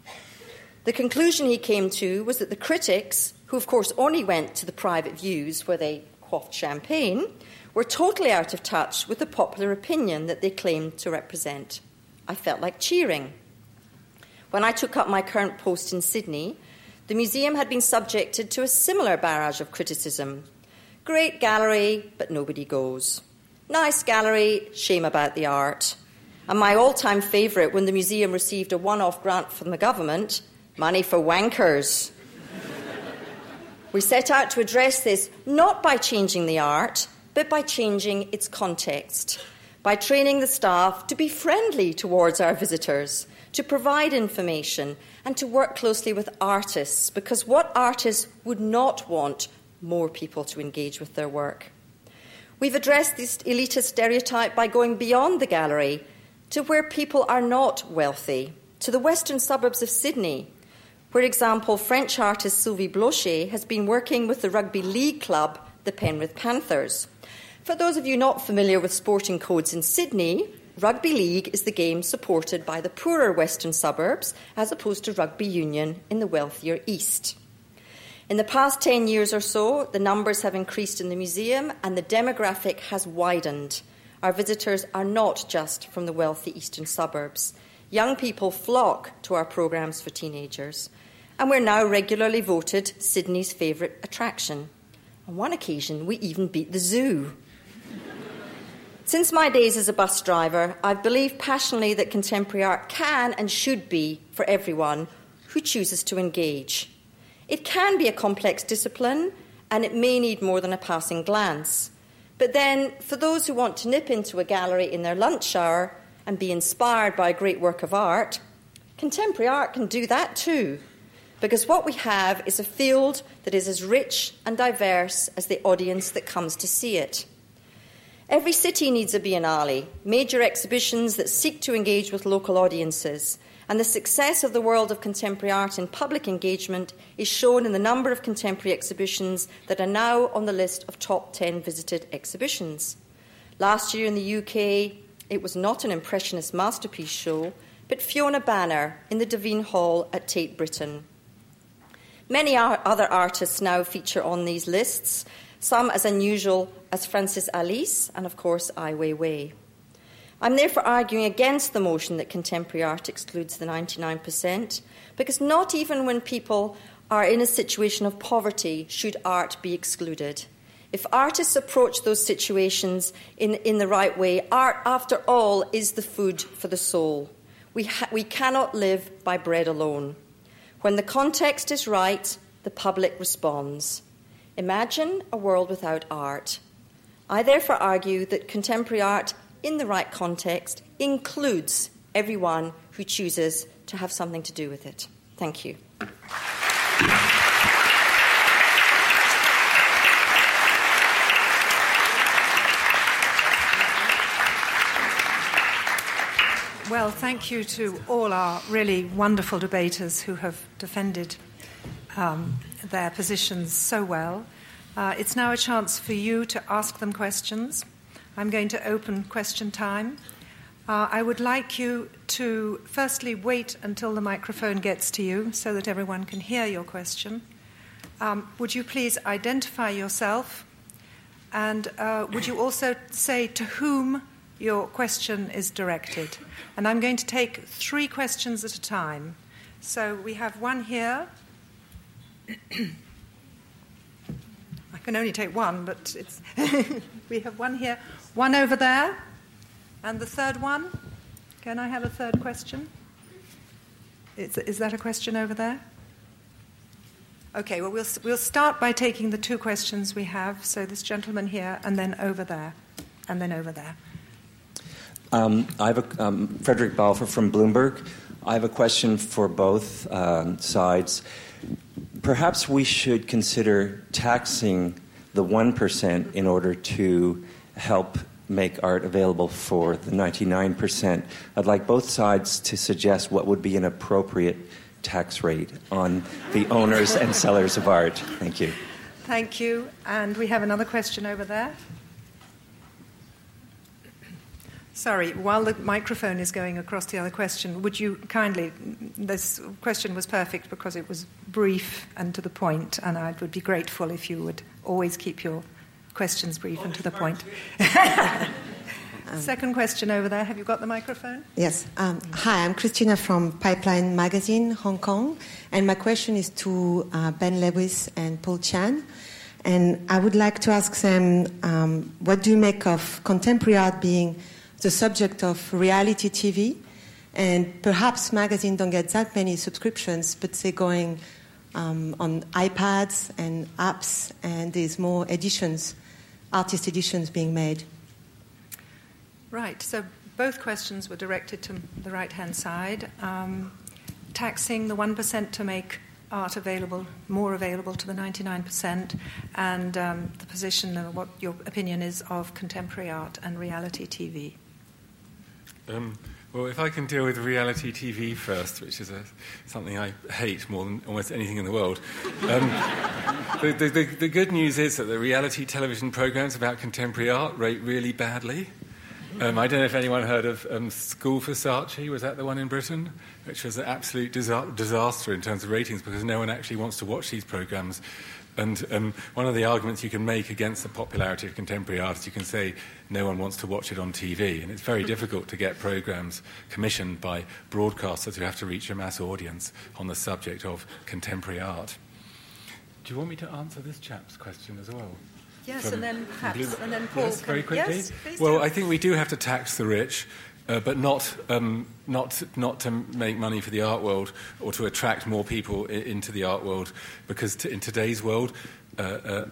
The conclusion he came to was that the critics, who of course only went to the private views where they quaffed champagne, were totally out of touch with the popular opinion that they claimed to represent. I felt like cheering. When I took up my current post in Sydney, the museum had been subjected to a similar barrage of criticism. Great gallery, but nobody goes. Nice gallery, shame about the art. And my all time favourite when the museum received a one off grant from the government Money for wankers. we set out to address this not by changing the art, but by changing its context, by training the staff to be friendly towards our visitors, to provide information, and to work closely with artists, because what artists would not want more people to engage with their work? We've addressed this elitist stereotype by going beyond the gallery to where people are not wealthy, to the western suburbs of Sydney, where, for example, French artist Sylvie Blocher has been working with the rugby league club, the Penrith Panthers. For those of you not familiar with sporting codes in Sydney, rugby league is the game supported by the poorer western suburbs as opposed to rugby union in the wealthier east. In the past 10 years or so, the numbers have increased in the museum and the demographic has widened. Our visitors are not just from the wealthy eastern suburbs. Young people flock to our programs for teenagers and we're now regularly voted Sydney's favourite attraction. On one occasion, we even beat the zoo. Since my days as a bus driver, I've believed passionately that contemporary art can and should be for everyone who chooses to engage. It can be a complex discipline, and it may need more than a passing glance. But then, for those who want to nip into a gallery in their lunch hour and be inspired by a great work of art, contemporary art can do that too because what we have is a field that is as rich and diverse as the audience that comes to see it. Every city needs a biennale, major exhibitions that seek to engage with local audiences, and the success of the world of contemporary art in public engagement is shown in the number of contemporary exhibitions that are now on the list of top 10 visited exhibitions. Last year in the UK, it was not an Impressionist masterpiece show, but Fiona Banner in the Duveen Hall at Tate Britain. Many other artists now feature on these lists, some as unusual as Francis Alÿs and, of course, Ai Weiwei. I'm therefore arguing against the motion that contemporary art excludes the 99%, because not even when people are in a situation of poverty should art be excluded. If artists approach those situations in, in the right way, art, after all, is the food for the soul. We, ha- we cannot live by bread alone. When the context is right, the public responds. Imagine a world without art. I therefore argue that contemporary art, in the right context, includes everyone who chooses to have something to do with it. Thank you. Well, thank you to all our really wonderful debaters who have defended um, their positions so well. Uh, it's now a chance for you to ask them questions. I'm going to open question time. Uh, I would like you to firstly wait until the microphone gets to you so that everyone can hear your question. Um, would you please identify yourself? And uh, would you also say to whom your question is directed? And I'm going to take three questions at a time. So we have one here. Can only take one, but we have one here, one over there, and the third one. Can I have a third question? Is, is that a question over there? Okay, well, we'll, we'll start by taking the two questions we have. So, this gentleman here, and then over there, and then over there. Um, I have a, um, Frederick Balfour from Bloomberg. I have a question for both um, sides. Perhaps we should consider taxing the 1% in order to help make art available for the 99%. I'd like both sides to suggest what would be an appropriate tax rate on the owners and sellers of art. Thank you. Thank you. And we have another question over there. Sorry, while the microphone is going across the other question, would you kindly, this question was perfect because it was brief and to the point, and I would be grateful if you would always keep your questions brief and to the point. Second question over there. Have you got the microphone? Yes. Um, hi, I'm Christina from Pipeline Magazine, Hong Kong. And my question is to uh, Ben Lewis and Paul Chan. And I would like to ask them um, what do you make of contemporary art being the subject of reality TV? And perhaps magazines don't get that many subscriptions, but they're going um, on iPads and apps, and there's more editions, artist editions being made. Right. So both questions were directed to the right hand side. Um, taxing the 1% to make art available, more available to the 99%, and um, the position of what your opinion is of contemporary art and reality TV. Um, well, if I can deal with reality TV first, which is a, something I hate more than almost anything in the world. Um, the, the, the, the, good news is that the reality television programs about contemporary art rate really badly. Um, I don't know if anyone heard of um, School for Saatchi. Was that the one in Britain? Which was an absolute disa- disaster in terms of ratings because no one actually wants to watch these programs. And um, one of the arguments you can make against the popularity of contemporary art is you can say no one wants to watch it on TV. And it's very difficult to get programs commissioned by broadcasters who have to reach a mass audience on the subject of contemporary art. Do you want me to answer this chap's question as well? Yes, From, and then perhaps, and then Paul. Yes, can, very quickly. Yes, well, do. I think we do have to tax the rich. Uh, but not, um, not, not to make money for the art world or to attract more people I- into the art world, because t- in today's world, uh, uh,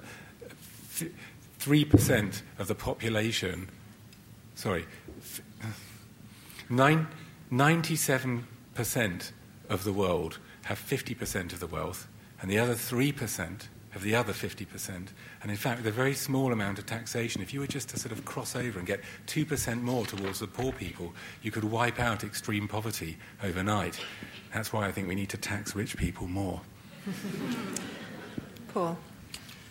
3% of the population, sorry, nine, 97% of the world have 50% of the wealth, and the other 3% have the other 50%. And in fact, with a very small amount of taxation, if you were just to sort of cross over and get 2% more towards the poor people, you could wipe out extreme poverty overnight. That's why I think we need to tax rich people more. Paul.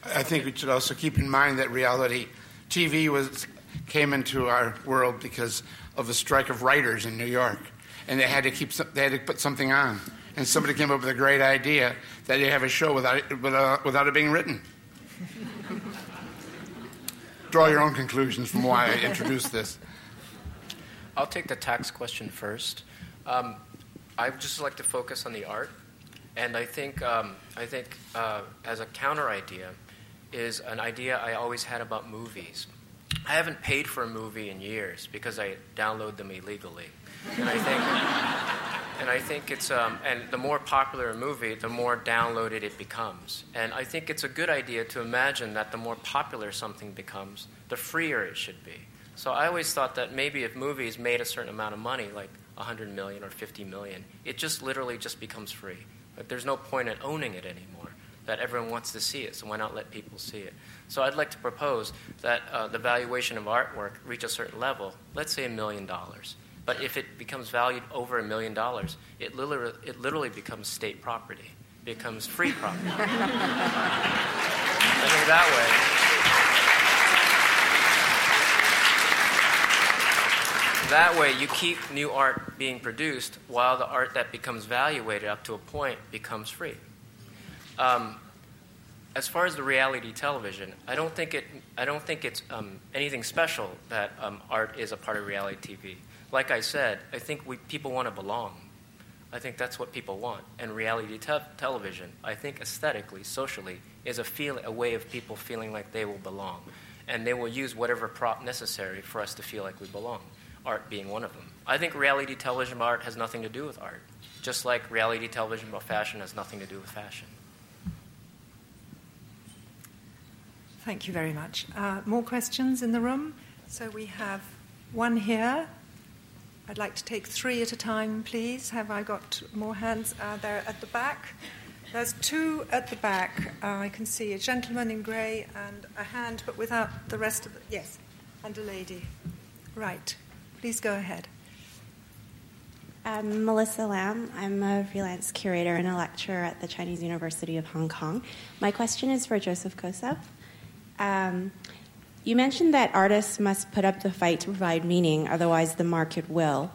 I think we should also keep in mind that reality TV was, came into our world because of the strike of writers in New York. And they had to, keep, they had to put something on and somebody came up with a great idea that you have a show without it, without, without it being written. Draw your own conclusions from why I introduced this. I'll take the tax question first. Um, I would just like to focus on the art, and I think um, I think uh, as a counter idea is an idea I always had about movies. I haven't paid for a movie in years because I download them illegally, and I think, and I think it's um, and the more popular a movie, the more downloaded it becomes, and I think it's a good idea to imagine that the more popular something becomes, the freer it should be. So I always thought that maybe if movies made a certain amount of money, like 100 million or 50 million, it just literally just becomes free. Like there's no point in owning it anymore. That everyone wants to see it, so why not let people see it? So I'd like to propose that uh, the valuation of artwork reach a certain level, let's say a million dollars. But if it becomes valued over a million dollars, it literally, it literally becomes state property, becomes free property. I think that way. That way, you keep new art being produced while the art that becomes valuated up to a point becomes free. Um, as far as the reality television, I don't think it. I don't think it's um, anything special that um, art is a part of reality TV. Like I said, I think we, people want to belong. I think that's what people want. And reality te- television, I think aesthetically, socially, is a feel a way of people feeling like they will belong, and they will use whatever prop necessary for us to feel like we belong. Art being one of them. I think reality television art has nothing to do with art, just like reality television about fashion has nothing to do with fashion. Thank you very much. Uh, more questions in the room? So we have one here. I'd like to take three at a time, please. Have I got more hands uh, there at the back? There's two at the back. Uh, I can see a gentleman in grey and a hand, but without the rest of the. Yes, and a lady. Right. Please go ahead. I'm Melissa Lam. I'm a freelance curator and a lecturer at the Chinese University of Hong Kong. My question is for Joseph Kosuth. Um, you mentioned that artists must put up the fight to provide meaning, otherwise, the market will.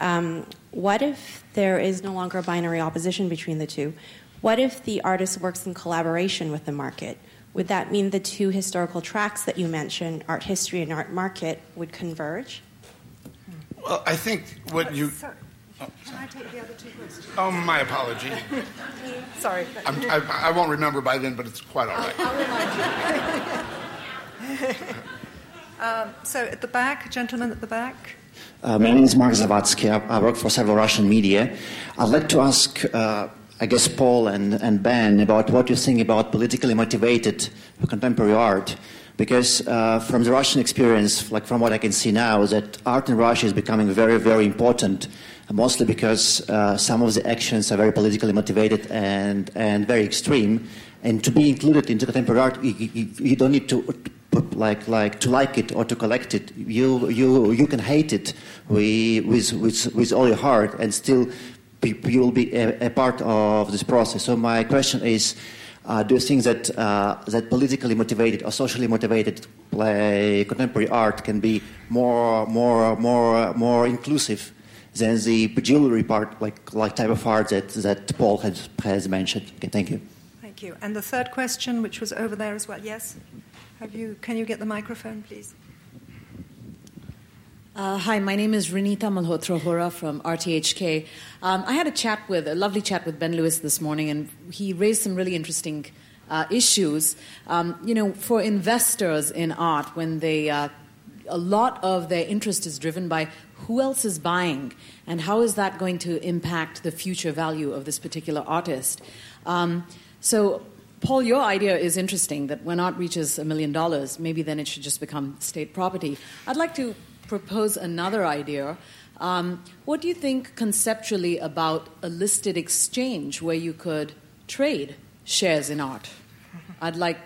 Um, what if there is no longer a binary opposition between the two? What if the artist works in collaboration with the market? Would that mean the two historical tracks that you mentioned, art history and art market, would converge? Well, I think what you. Sorry. Can I take the other two questions? Oh, my apology. Sorry. I'm, I, I won't remember by then, but it's quite all right. I'll remind you. um, so at the back, gentleman at the back. Uh, my name is Mark Zavatsky. I, I work for several Russian media. I'd like to ask, uh, I guess, Paul and, and Ben about what you think about politically motivated contemporary art. Because uh, from the Russian experience, like from what I can see now, that art in Russia is becoming very, very important, mostly because uh, some of the actions are very politically motivated and, and very extreme. And to be included into contemporary art, you, you, you don't need to like like to like it or to collect it. You you you can hate it with with with, all your heart, and still you will be a, a, part of this process. So my question is. Uh, do you think that uh, that politically motivated or socially motivated play, contemporary art can be more more more more inclusive than the jewelry part, like like type of art that that Paul has has mentioned? Okay, thank you. Thank you. And the third question, which was over there as well. Yes. Have you? Can you get the microphone, please? Uh, hi, my name is Reenita Malhotra Hora from RTHK. Um, I had a chat with a lovely chat with Ben Lewis this morning, and he raised some really interesting uh, issues. Um, you know, for investors in art, when they uh, a lot of their interest is driven by who else is buying and how is that going to impact the future value of this particular artist. Um, so Paul, your idea is interesting that when art reaches a million dollars, maybe then it should just become state property. I'd like to propose another idea. Um, what do you think conceptually about a listed exchange where you could trade shares in art? I'd like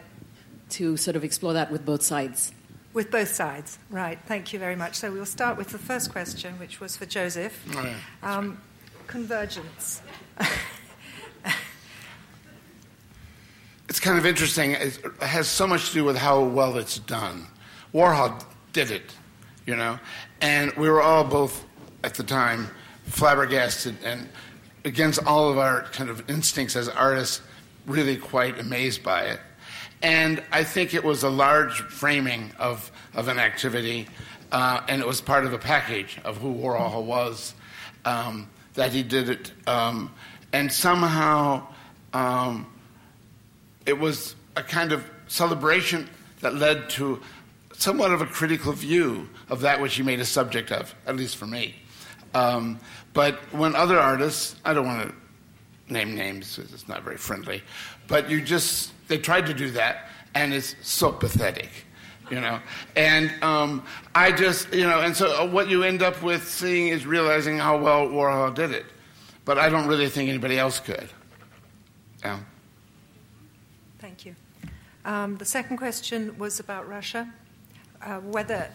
to sort of explore that with both sides. With both sides, right. Thank you very much. So we'll start with the first question, which was for Joseph. Oh, yeah. um, convergence. it's kind of interesting. It has so much to do with how well it's done. Warhol did it, you know, and we were all both at the time flabbergasted and against all of our kind of instincts as artists, really quite amazed by it. And I think it was a large framing of, of an activity, uh, and it was part of a package of who Warhol was, um, that he did it. Um, and somehow um, it was a kind of celebration that led to somewhat of a critical view of that which he made a subject of, at least for me. Um, but when other artists, I don't want to name names, it's not very friendly, but you just, they tried to do that, and it's so pathetic you know. And um, I just, you know, and so uh, what you end up with seeing is realizing how well Warhol did it. But I don't really think anybody else could. Yeah. Thank you. Um, the second question was about Russia, uh, whether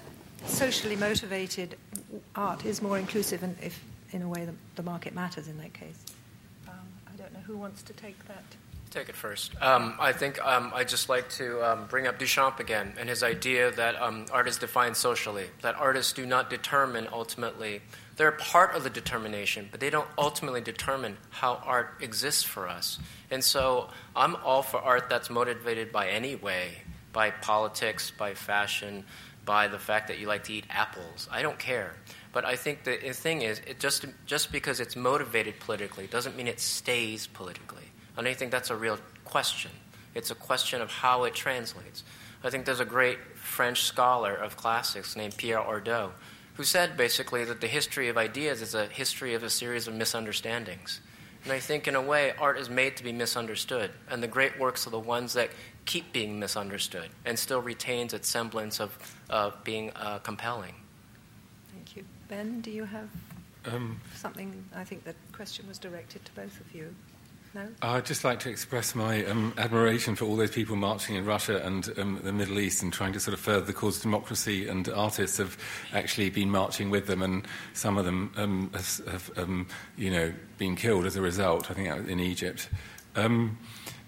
socially motivated art is more inclusive and if, in a way, the, the market matters in that case. Um, I don't know who wants to take that. Take it first. Um, I think um, I'd just like to um, bring up Duchamp again and his idea that um, art is defined socially, that artists do not determine ultimately. They're part of the determination, but they don't ultimately determine how art exists for us. And so I'm all for art that's motivated by any way, by politics, by fashion, by the fact that you like to eat apples. I don't care. But I think the thing is, it just, just because it's motivated politically doesn't mean it stays politically. And I think that's a real question. It's a question of how it translates. I think there's a great French scholar of classics named Pierre Hadot who said basically that the history of ideas is a history of a series of misunderstandings. And I think, in a way, art is made to be misunderstood, and the great works are the ones that keep being misunderstood and still retains its semblance of uh, being uh, compelling. Thank you. Ben, do you have um, something? I think the question was directed to both of you. No? I'd just like to express my um, admiration for all those people marching in Russia and um, the Middle East and trying to sort of further the cause of democracy. And artists have actually been marching with them, and some of them um, have, have um, you know, been killed as a result. I think in Egypt. Um,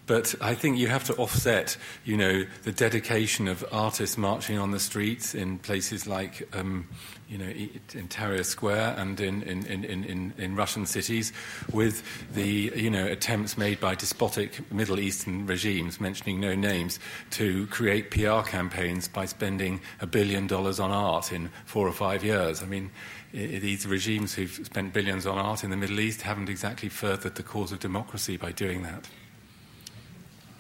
but I think you have to offset, you know, the dedication of artists marching on the streets in places like, um, you know, in Tahrir Square and in, in, in, in, in Russian cities with the, you know, attempts made by despotic Middle Eastern regimes, mentioning no names, to create PR campaigns by spending a billion dollars on art in four or five years. I mean, these regimes who've spent billions on art in the Middle East haven't exactly furthered the cause of democracy by doing that.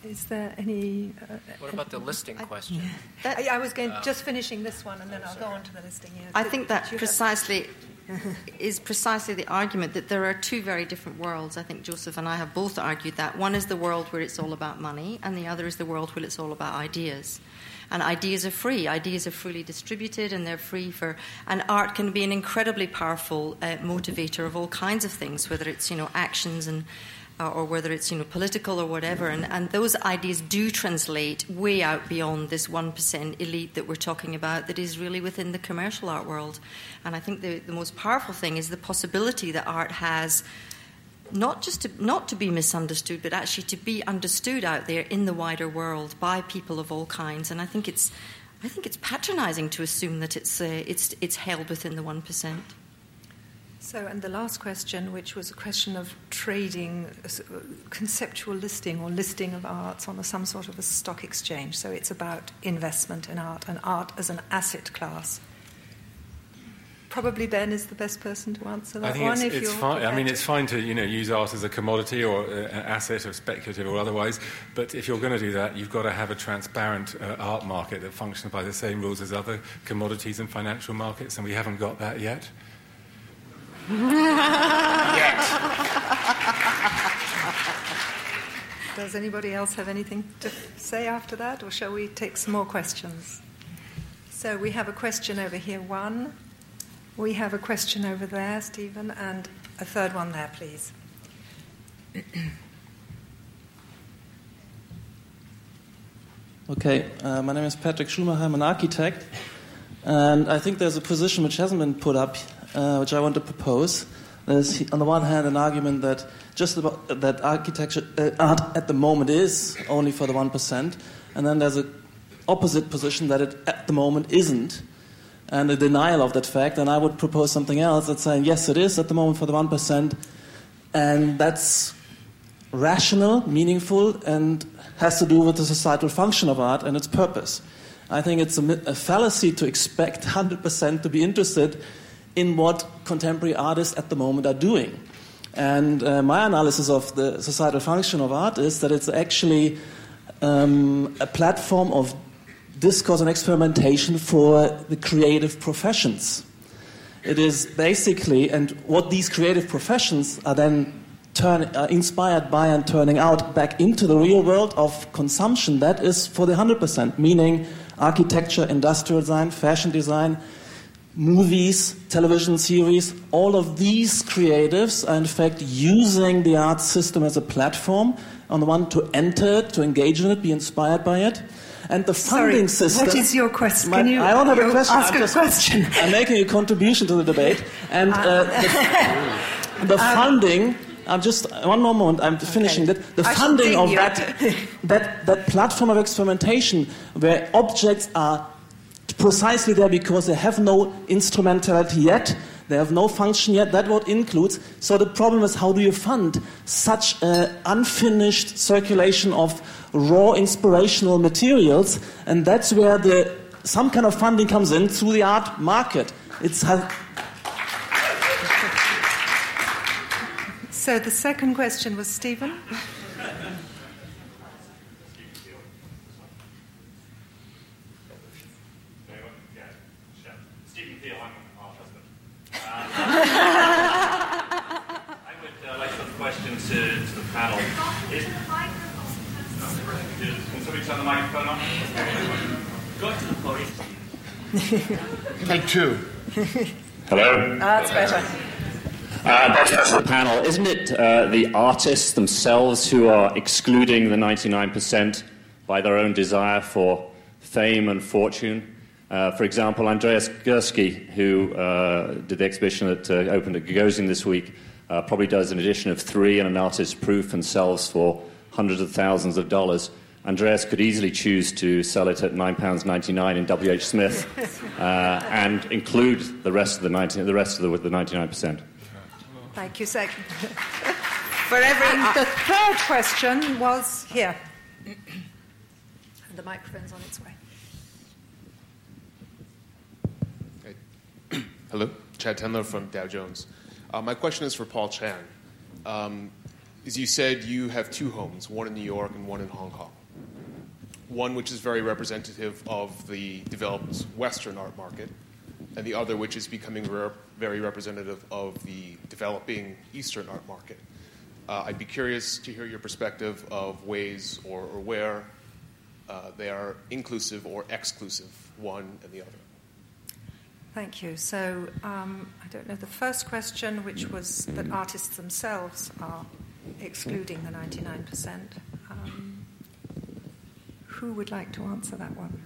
Is there any? Uh, what about the listing question? That, I, I, was going, uh, just finishing this one, and then I'll go on to the listing. Yeah. I think that precisely is precisely the argument that there are two very different worlds. I think Joseph and I have both argued that one is the world where it's all about money, and the other is the world where it's all about ideas. And ideas are free. Ideas are freely distributed, and they're free for. And art can be an incredibly powerful uh, motivator of all kinds of things, whether it's you know actions and uh, or whether it's you know political or whatever, and, and those ideas do translate way out beyond this one percent elite that we're talking about that is really within the commercial art world. And I think the, the most powerful thing is the possibility that art has not just to, not to be misunderstood, but actually to be understood out there in the wider world by people of all kinds. And I think it's I think it's patronising to assume that it's uh, it's it's held within the one percent. So, and the last question, which was a question of trading, conceptual listing or listing of arts on a, some sort of a stock exchange. So, it's about investment in art and art as an asset class. Probably Ben is the best person to answer that I think one. It's, it's fine. I mean, it's fine to you know use art as a commodity or uh, an asset, or speculative or otherwise. But if you're going to do that, you've got to have a transparent uh, art market that functions by the same rules as other commodities and financial markets, and we haven't got that yet. Yet. Does anybody else have anything to say after that, or shall we take some more questions? So we have a question over here, one. We have a question over there, Stephen, and a third one there, please. Okay, uh, my name is Patrick Schumacher. I'm an architect, and I think there's a position which hasn't been put up uh, which I want to propose. There's, on the one hand, an argument that just about, that architecture uh, art at the moment is only for the one percent, and then there's an opposite position that it at the moment isn't, and a denial of that fact. And I would propose something else that's saying yes, it is at the moment for the one percent, and that's rational, meaningful, and has to do with the societal function of art and its purpose. I think it's a, a fallacy to expect 100% to be interested in what contemporary artists at the moment are doing. And uh, my analysis of the societal function of art is that it's actually um, a platform of discourse and experimentation for the creative professions. It is basically, and what these creative professions are then turn, uh, inspired by and turning out back into the real world of consumption, that is for the 100%, meaning architecture, industrial design, fashion design, movies, television series, all of these creatives are in fact using the art system as a platform, on the one to enter it, to engage in it, be inspired by it. And the funding Sorry, system. What is your question? My- Can you I don't have a question. ask I'm a question? I'm making a contribution to the debate. And uh, the, the Um, funding, I'm just, one more moment, I'm finishing that. The I funding of that, that, that platform of experimentation where objects are precisely there because they have no instrumentality yet, they have no function yet, that what includes. So the problem is how do you fund such unfinished circulation of raw inspirational materials, and that's where the some kind of funding comes in through the art market. It's ha- So the second question was. Stephen Peel, I'm an art husband. I would uh, like to question to, to the panel. Is, can somebody turn the microphone on? Go to the podium. Take two. Hello. That's better. Uh, that's for the panel. Isn't it uh, the artists themselves who are excluding the 99% by their own desire for fame and fortune? Uh, for example, Andreas Gursky, who uh, did the exhibition that uh, opened at Gagosian this week, uh, probably does an edition of three and an artist's proof and sells for hundreds of thousands of dollars. Andreas could easily choose to sell it at £9.99 in WH Smith uh, and include the rest of the, 90, the, rest of the, the 99%. Thank you, second. For every, the third question was here. And the microphone's on its way. Hello, Chad Tendler from Dow Jones. Uh, my question is for Paul Chan. Um, as you said, you have two homes, one in New York and one in Hong Kong. One which is very representative of the developed Western art market, and the other which is becoming very representative of the developing Eastern art market. Uh, I'd be curious to hear your perspective of ways or, or where uh, they are inclusive or exclusive, one and the other. Thank you. So um, I don't know the first question, which was that artists themselves are excluding the 99%. Who would like to answer that one?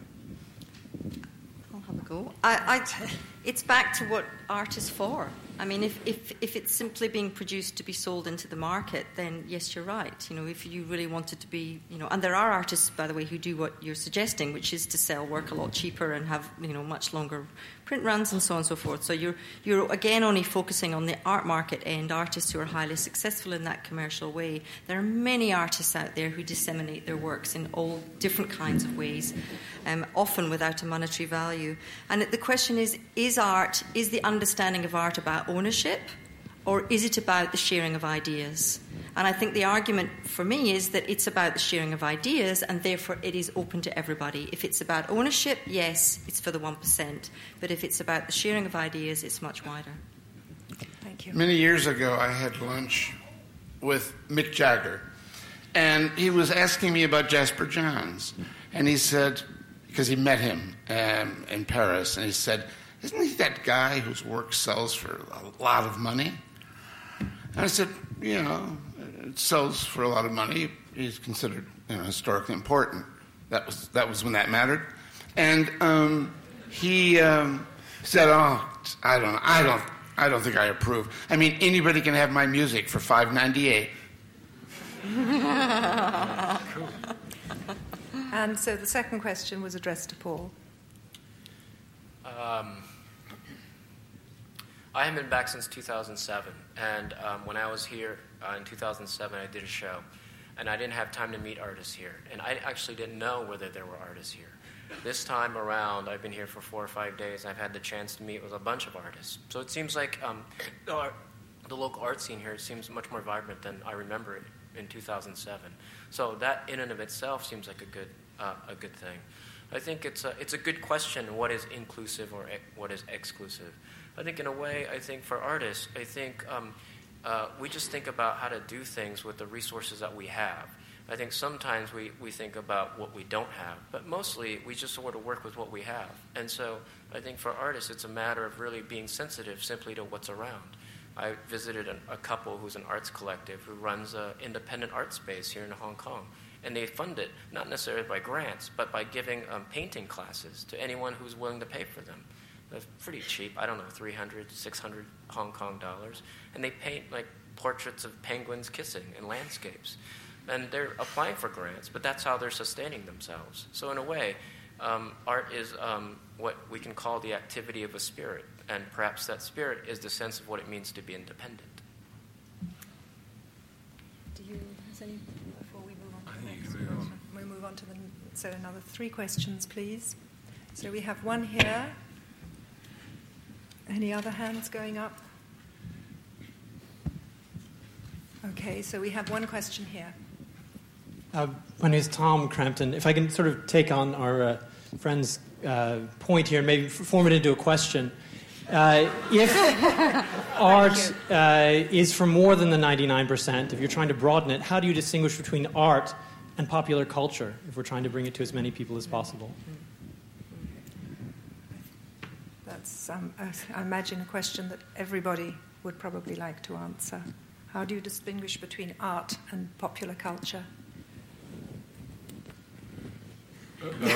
I'll have a go. I, I, it's back to what art is for. I mean, if, if, if it's simply being produced to be sold into the market, then yes, you're right. You know, if you really wanted to be, you know, and there are artists, by the way, who do what you're suggesting, which is to sell work a lot cheaper and have, you know, much longer print runs and so on and so forth. So you're, you're again only focusing on the art market end, artists who are highly successful in that commercial way. There are many artists out there who disseminate their works in all different kinds of ways, um, often without a monetary value. And the question is is art, is the understanding of art about ownership, or is it about the sharing of ideas? And I think the argument for me is that it's about the sharing of ideas, and therefore it is open to everybody. If it's about ownership, yes, it's for the 1%. But if it's about the sharing of ideas, it's much wider. Thank you. Many years ago, I had lunch with Mick Jagger, and he was asking me about Jasper Johns. And he said, because he met him um, in Paris, and he said, Isn't he that guy whose work sells for a lot of money? And I said, You know, it sells for a lot of money. He's considered you know, historically important. That was, that was when that mattered. And um, he um, said, "Oh, I don't, I don't, I don't think I approve. I mean, anybody can have my music for five ninety eight. And so the second question was addressed to Paul. Um, I haven't been back since 2007, and um, when I was here uh, in 2007, I did a show, and I didn't have time to meet artists here, and I actually didn't know whether there were artists here. This time around, I've been here for four or five days, I've had the chance to meet with a bunch of artists. So it seems like um, the, local art scene here seems much more vibrant than I remember it in 2007. So that in and of itself seems like a good, uh, a good thing. I think it's a, it's a good question what is inclusive or what is exclusive. I think, in a way, I think for artists, I think um, uh, we just think about how to do things with the resources that we have. I think sometimes we, we think about what we don't have, but mostly we just sort of work with what we have. And so I think for artists, it's a matter of really being sensitive simply to what's around. I visited an, a couple who's an arts collective who runs an independent art space here in Hong Kong. And they fund it not necessarily by grants, but by giving um, painting classes to anyone who's willing to pay for them. They're pretty cheap, I don't know, 300, 600 Hong Kong dollars. And they paint like portraits of penguins kissing and landscapes. And they're applying for grants, but that's how they're sustaining themselves. So, in a way, um, art is um, what we can call the activity of a spirit, and perhaps that spirit is the sense of what it means to be independent. Do you, have any, before we move on to the next question, we move on to the, so another three questions, please. So we have one here. Any other hands going up? Okay, so we have one question here. Uh, my name is Tom Crampton. If I can sort of take on our uh, friend's uh, point here and maybe form it into a question. Uh, if art uh, is for more than the 99%, if you're trying to broaden it, how do you distinguish between art and popular culture if we're trying to bring it to as many people as possible? That's, um, I imagine, a question that everybody would probably like to answer. How do you distinguish between art and popular culture? I,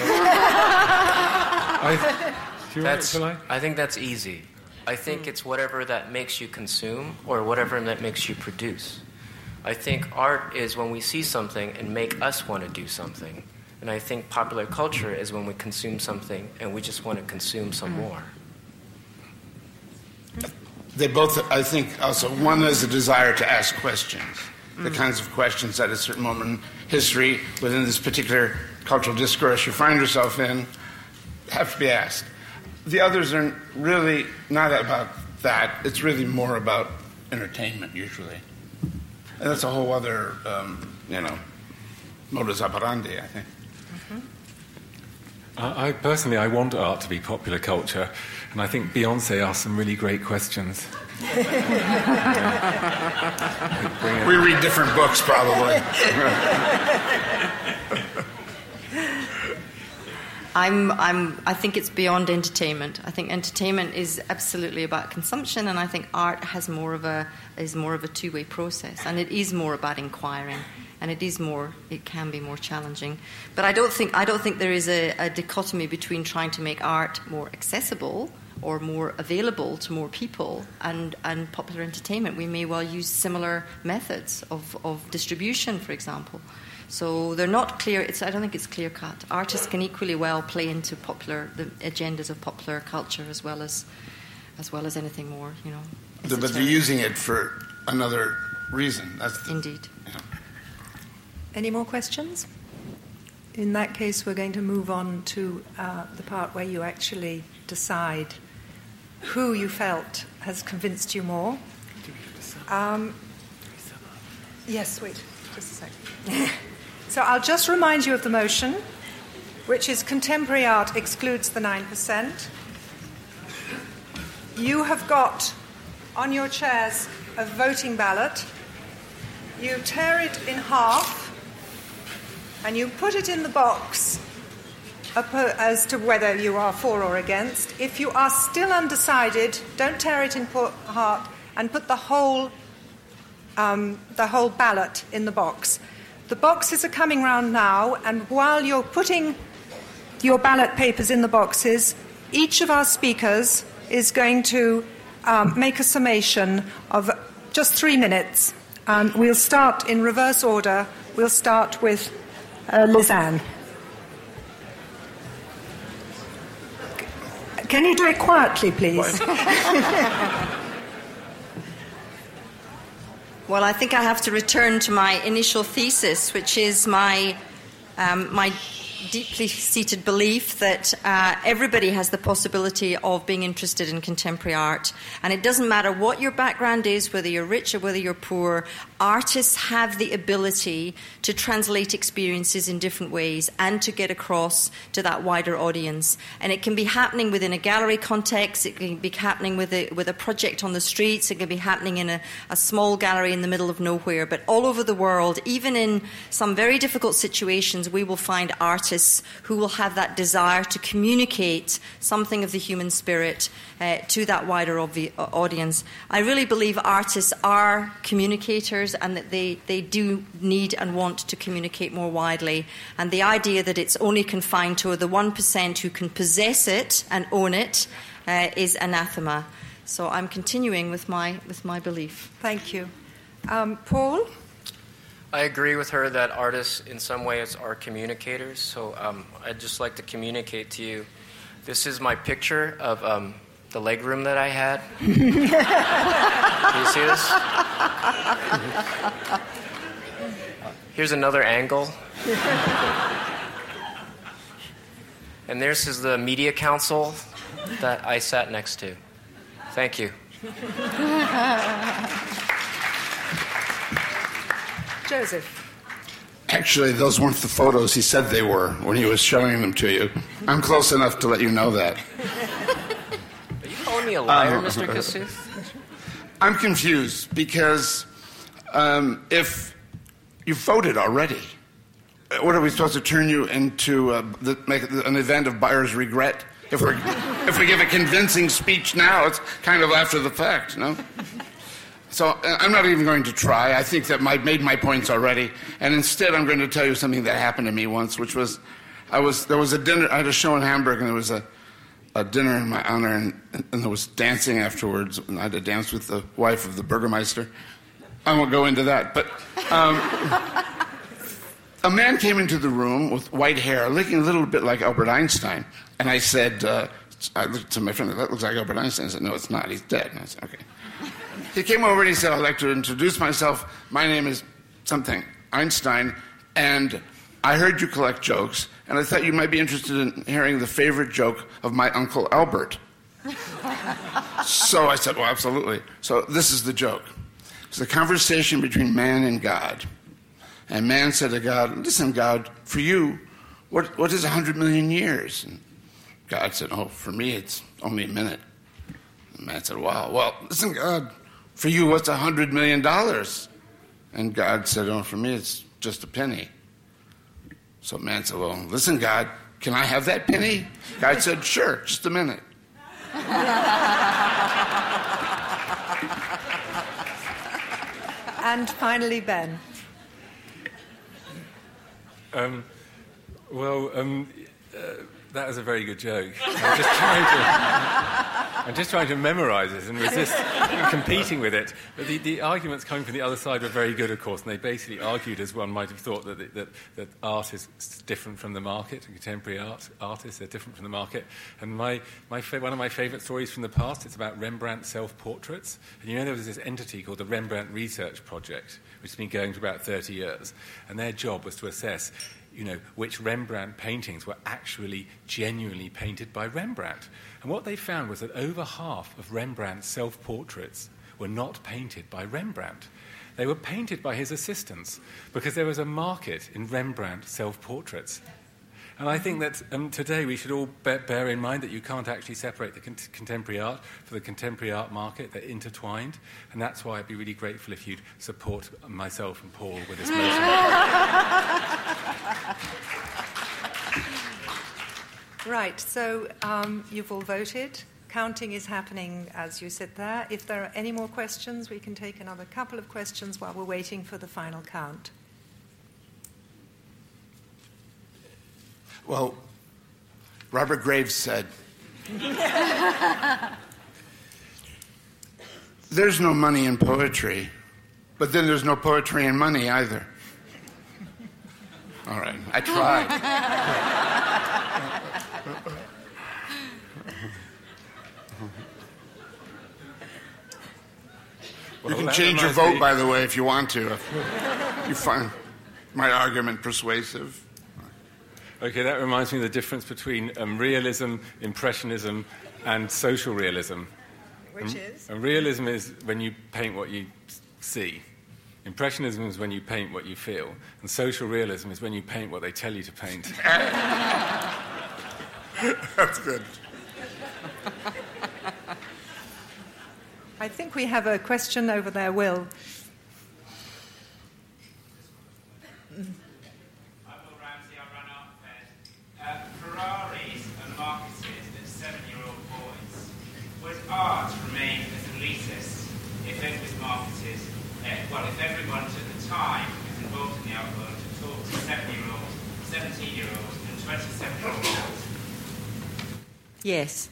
that's, I think that's easy. I think it's whatever that makes you consume or whatever that makes you produce. I think art is when we see something and make us want to do something. And I think popular culture is when we consume something and we just want to consume some mm. more. They both, I think, also, one is a desire to ask questions. The kinds of questions at a certain moment in history within this particular cultural discourse you find yourself in have to be asked. The others are really not about that. It's really more about entertainment, usually. And that's a whole other, um, you know, modus operandi, I think. I, I personally, I want art to be popular culture, and I think Beyonce asked some really great questions. we read different books, probably. I'm, I'm, I think it's beyond entertainment. I think entertainment is absolutely about consumption, and I think art has more of a is more of a two way process, and it is more about inquiring, and it is more it can be more challenging. But I don't think I don't think there is a, a dichotomy between trying to make art more accessible or more available to more people and, and popular entertainment. We may well use similar methods of, of distribution, for example. So they're not clear. It's, I don't think it's clear cut. Artists can equally well play into popular the agendas of popular culture as well as as well as anything more. You know. But they're using it for another reason. That's the, Indeed. Yeah. Any more questions? In that case, we're going to move on to uh, the part where you actually decide who you felt has convinced you more. Um, yes, wait, just a second. so I'll just remind you of the motion, which is contemporary art excludes the 9%. You have got on your chairs a voting ballot. You tear it in half and you put it in the box as to whether you are for or against. If you are still undecided, don't tear it in half and put the whole, um, the whole ballot in the box. The boxes are coming round now, and while you're putting your ballot papers in the boxes, each of our speakers is going to um, make a summation of just three minutes. Um, we'll start in reverse order. We'll start with uh, Lizanne. Can you do it quietly, please? well, I think I have to return to my initial thesis, which is my, um, my deeply seated belief that uh, everybody has the possibility of being interested in contemporary art. And it doesn't matter what your background is, whether you're rich or whether you're poor, artists have the ability to translate experiences in different ways and to get across to that wider audience. And it can be happening within a gallery context, it can be happening with a, with a project on the streets, it can be happening in a, a small gallery in the middle of nowhere. But all over the world, even in some very difficult situations, we will find artists who will have that desire to communicate something of the human spirit uh, to that wider obvi- audience. I really believe artists are communicators and that they, they do need and want to communicate more widely. And the idea that it's only confined to the 1% who can possess it and own it uh, is anathema. So I'm continuing with my, with my belief. Thank you. Um, Paul? I agree with her that artists, in some ways, are communicators. So um, I'd just like to communicate to you. This is my picture of um, the leg room that I had. Can you see this? Here's another angle. And this is the media council that I sat next to. Thank you. Joseph. Actually, those weren't the photos he said they were when he was showing them to you. I'm close enough to let you know that. Calling me a liar, Um, Mr. Kosuth? I'm confused because um, if you voted already, what are we supposed to turn you into uh, the, make an event of buyer's regret? If, we're, if we give a convincing speech now, it's kind of after the fact, no? So uh, I'm not even going to try. I think that I've made my points already, and instead I'm going to tell you something that happened to me once, which was, I was there was a dinner. I had a show in Hamburg, and there was a, a dinner in my honor, and, and there was dancing afterwards. And I had to dance with the wife of the Burgermeister. I won't go into that, but um, a man came into the room with white hair, looking a little bit like Albert Einstein, and I said, uh, I looked to my friend, that looks like Albert Einstein. I said, No, it's not. He's dead. And I said, Okay. He came over and he said, I'd like to introduce myself. My name is something, Einstein, and I heard you collect jokes, and I thought you might be interested in hearing the favorite joke of my Uncle Albert. so I said, Well, absolutely. So this is the joke it's a conversation between man and God. And man said to God, Listen, God, for you, what, what is 100 million years? And God said, Oh, for me, it's only a minute. And man said, Wow, well, listen, God, for you, what's a hundred million dollars? And God said, Oh, for me, it's just a penny. So man said, Well, listen, God, can I have that penny? God said, Sure, just a minute. And finally, Ben. Um, well, um, uh, that is a very good joke. I'm just trying to, I'm just trying to memorize it and resist competing with it. But the, the arguments coming from the other side were very good, of course, and they basically argued, as one might have thought, that, that, that art is different from the market, contemporary art, artists are different from the market. And my, my fa- one of my favorite stories from the past, it's about Rembrandt self-portraits. And you know there was this entity called the Rembrandt Research Project, which has been going for about 30 years. And their job was to assess you know, which Rembrandt paintings were actually genuinely painted by Rembrandt. And what they found was that over half of Rembrandt's self portraits were not painted by Rembrandt. They were painted by his assistants because there was a market in Rembrandt self portraits. And I think that um, today we should all bear, bear, in mind that you can't actually separate the con- contemporary art for the contemporary art market. They're intertwined. And that's why I'd be really grateful if you'd support myself and Paul with this motion. Right, so um, you've all voted. Counting is happening as you sit there. If there are any more questions, we can take another couple of questions while we're waiting for the final count. Well, Robert Graves said, There's no money in poetry, but then there's no poetry in money either. All right, I tried. You can change your vote, by the way, if you want to. If you find my argument persuasive. Okay, that reminds me of the difference between um, realism, impressionism, and social realism. Which Um, is? And realism is when you paint what you see. Impressionism is when you paint what you feel, and social realism is when you paint what they tell you to paint. That's good. I think we have a question over there, Will. Uh, Ferraris and Marcuses and seven-year-old boys. Would art remain as elitist if it was marketed? Uh, well, if everyone at the time was involved in the art world had talked to seven-year-olds, seventeen-year-olds, and twenty-seven-year-olds. Yes.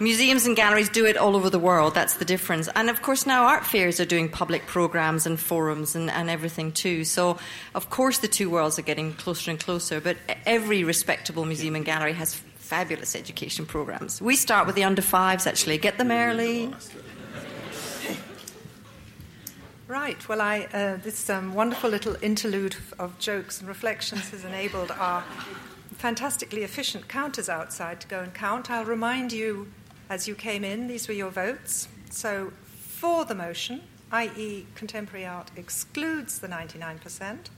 Museums and galleries do it all over the world. That's the difference. And of course, now art fairs are doing public programs and forums and, and everything too. So, of course, the two worlds are getting closer and closer. But every respectable museum and gallery has fabulous education programs. We start with the under fives, actually. Get them early. Right. Well, I, uh, this um, wonderful little interlude of jokes and reflections has enabled our fantastically efficient counters outside to go and count. I'll remind you as you came in, these were your votes. So, for the motion, i.e., contemporary art excludes the 99%,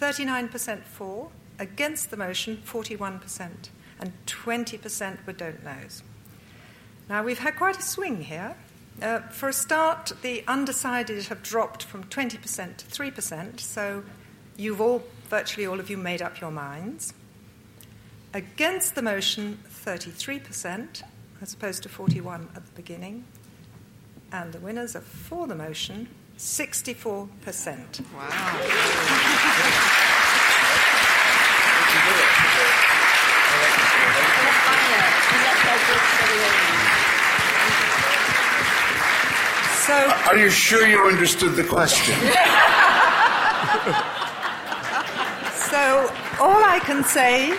39% for, against the motion, 41%, and 20% were don't knows. Now, we've had quite a swing here. Uh, for a start, the undecided have dropped from 20% to 3%, so you've all, virtually all of you, made up your minds. Against the motion, 33%, as opposed to 41 at the beginning. And the winners are for the motion, 64%. So, Are you sure you understood the question? so all I can say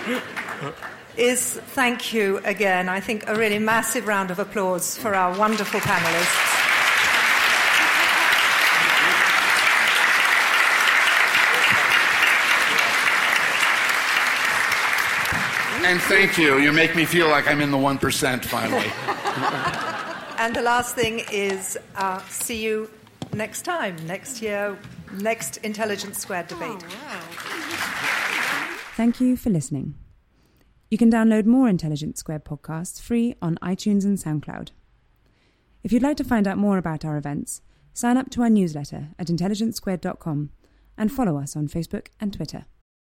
is thank you again. I think a really massive round of applause for our wonderful panelists. And thank you. You make me feel like I'm in the 1% finally. And the last thing is uh, see you next time, next year, next Intelligence Squared debate. Thank you for listening. You can download more Intelligence Squared podcasts free on iTunes and SoundCloud. If you'd like to find out more about our events, sign up to our newsletter at intelligencesquared.com and follow us on Facebook and Twitter.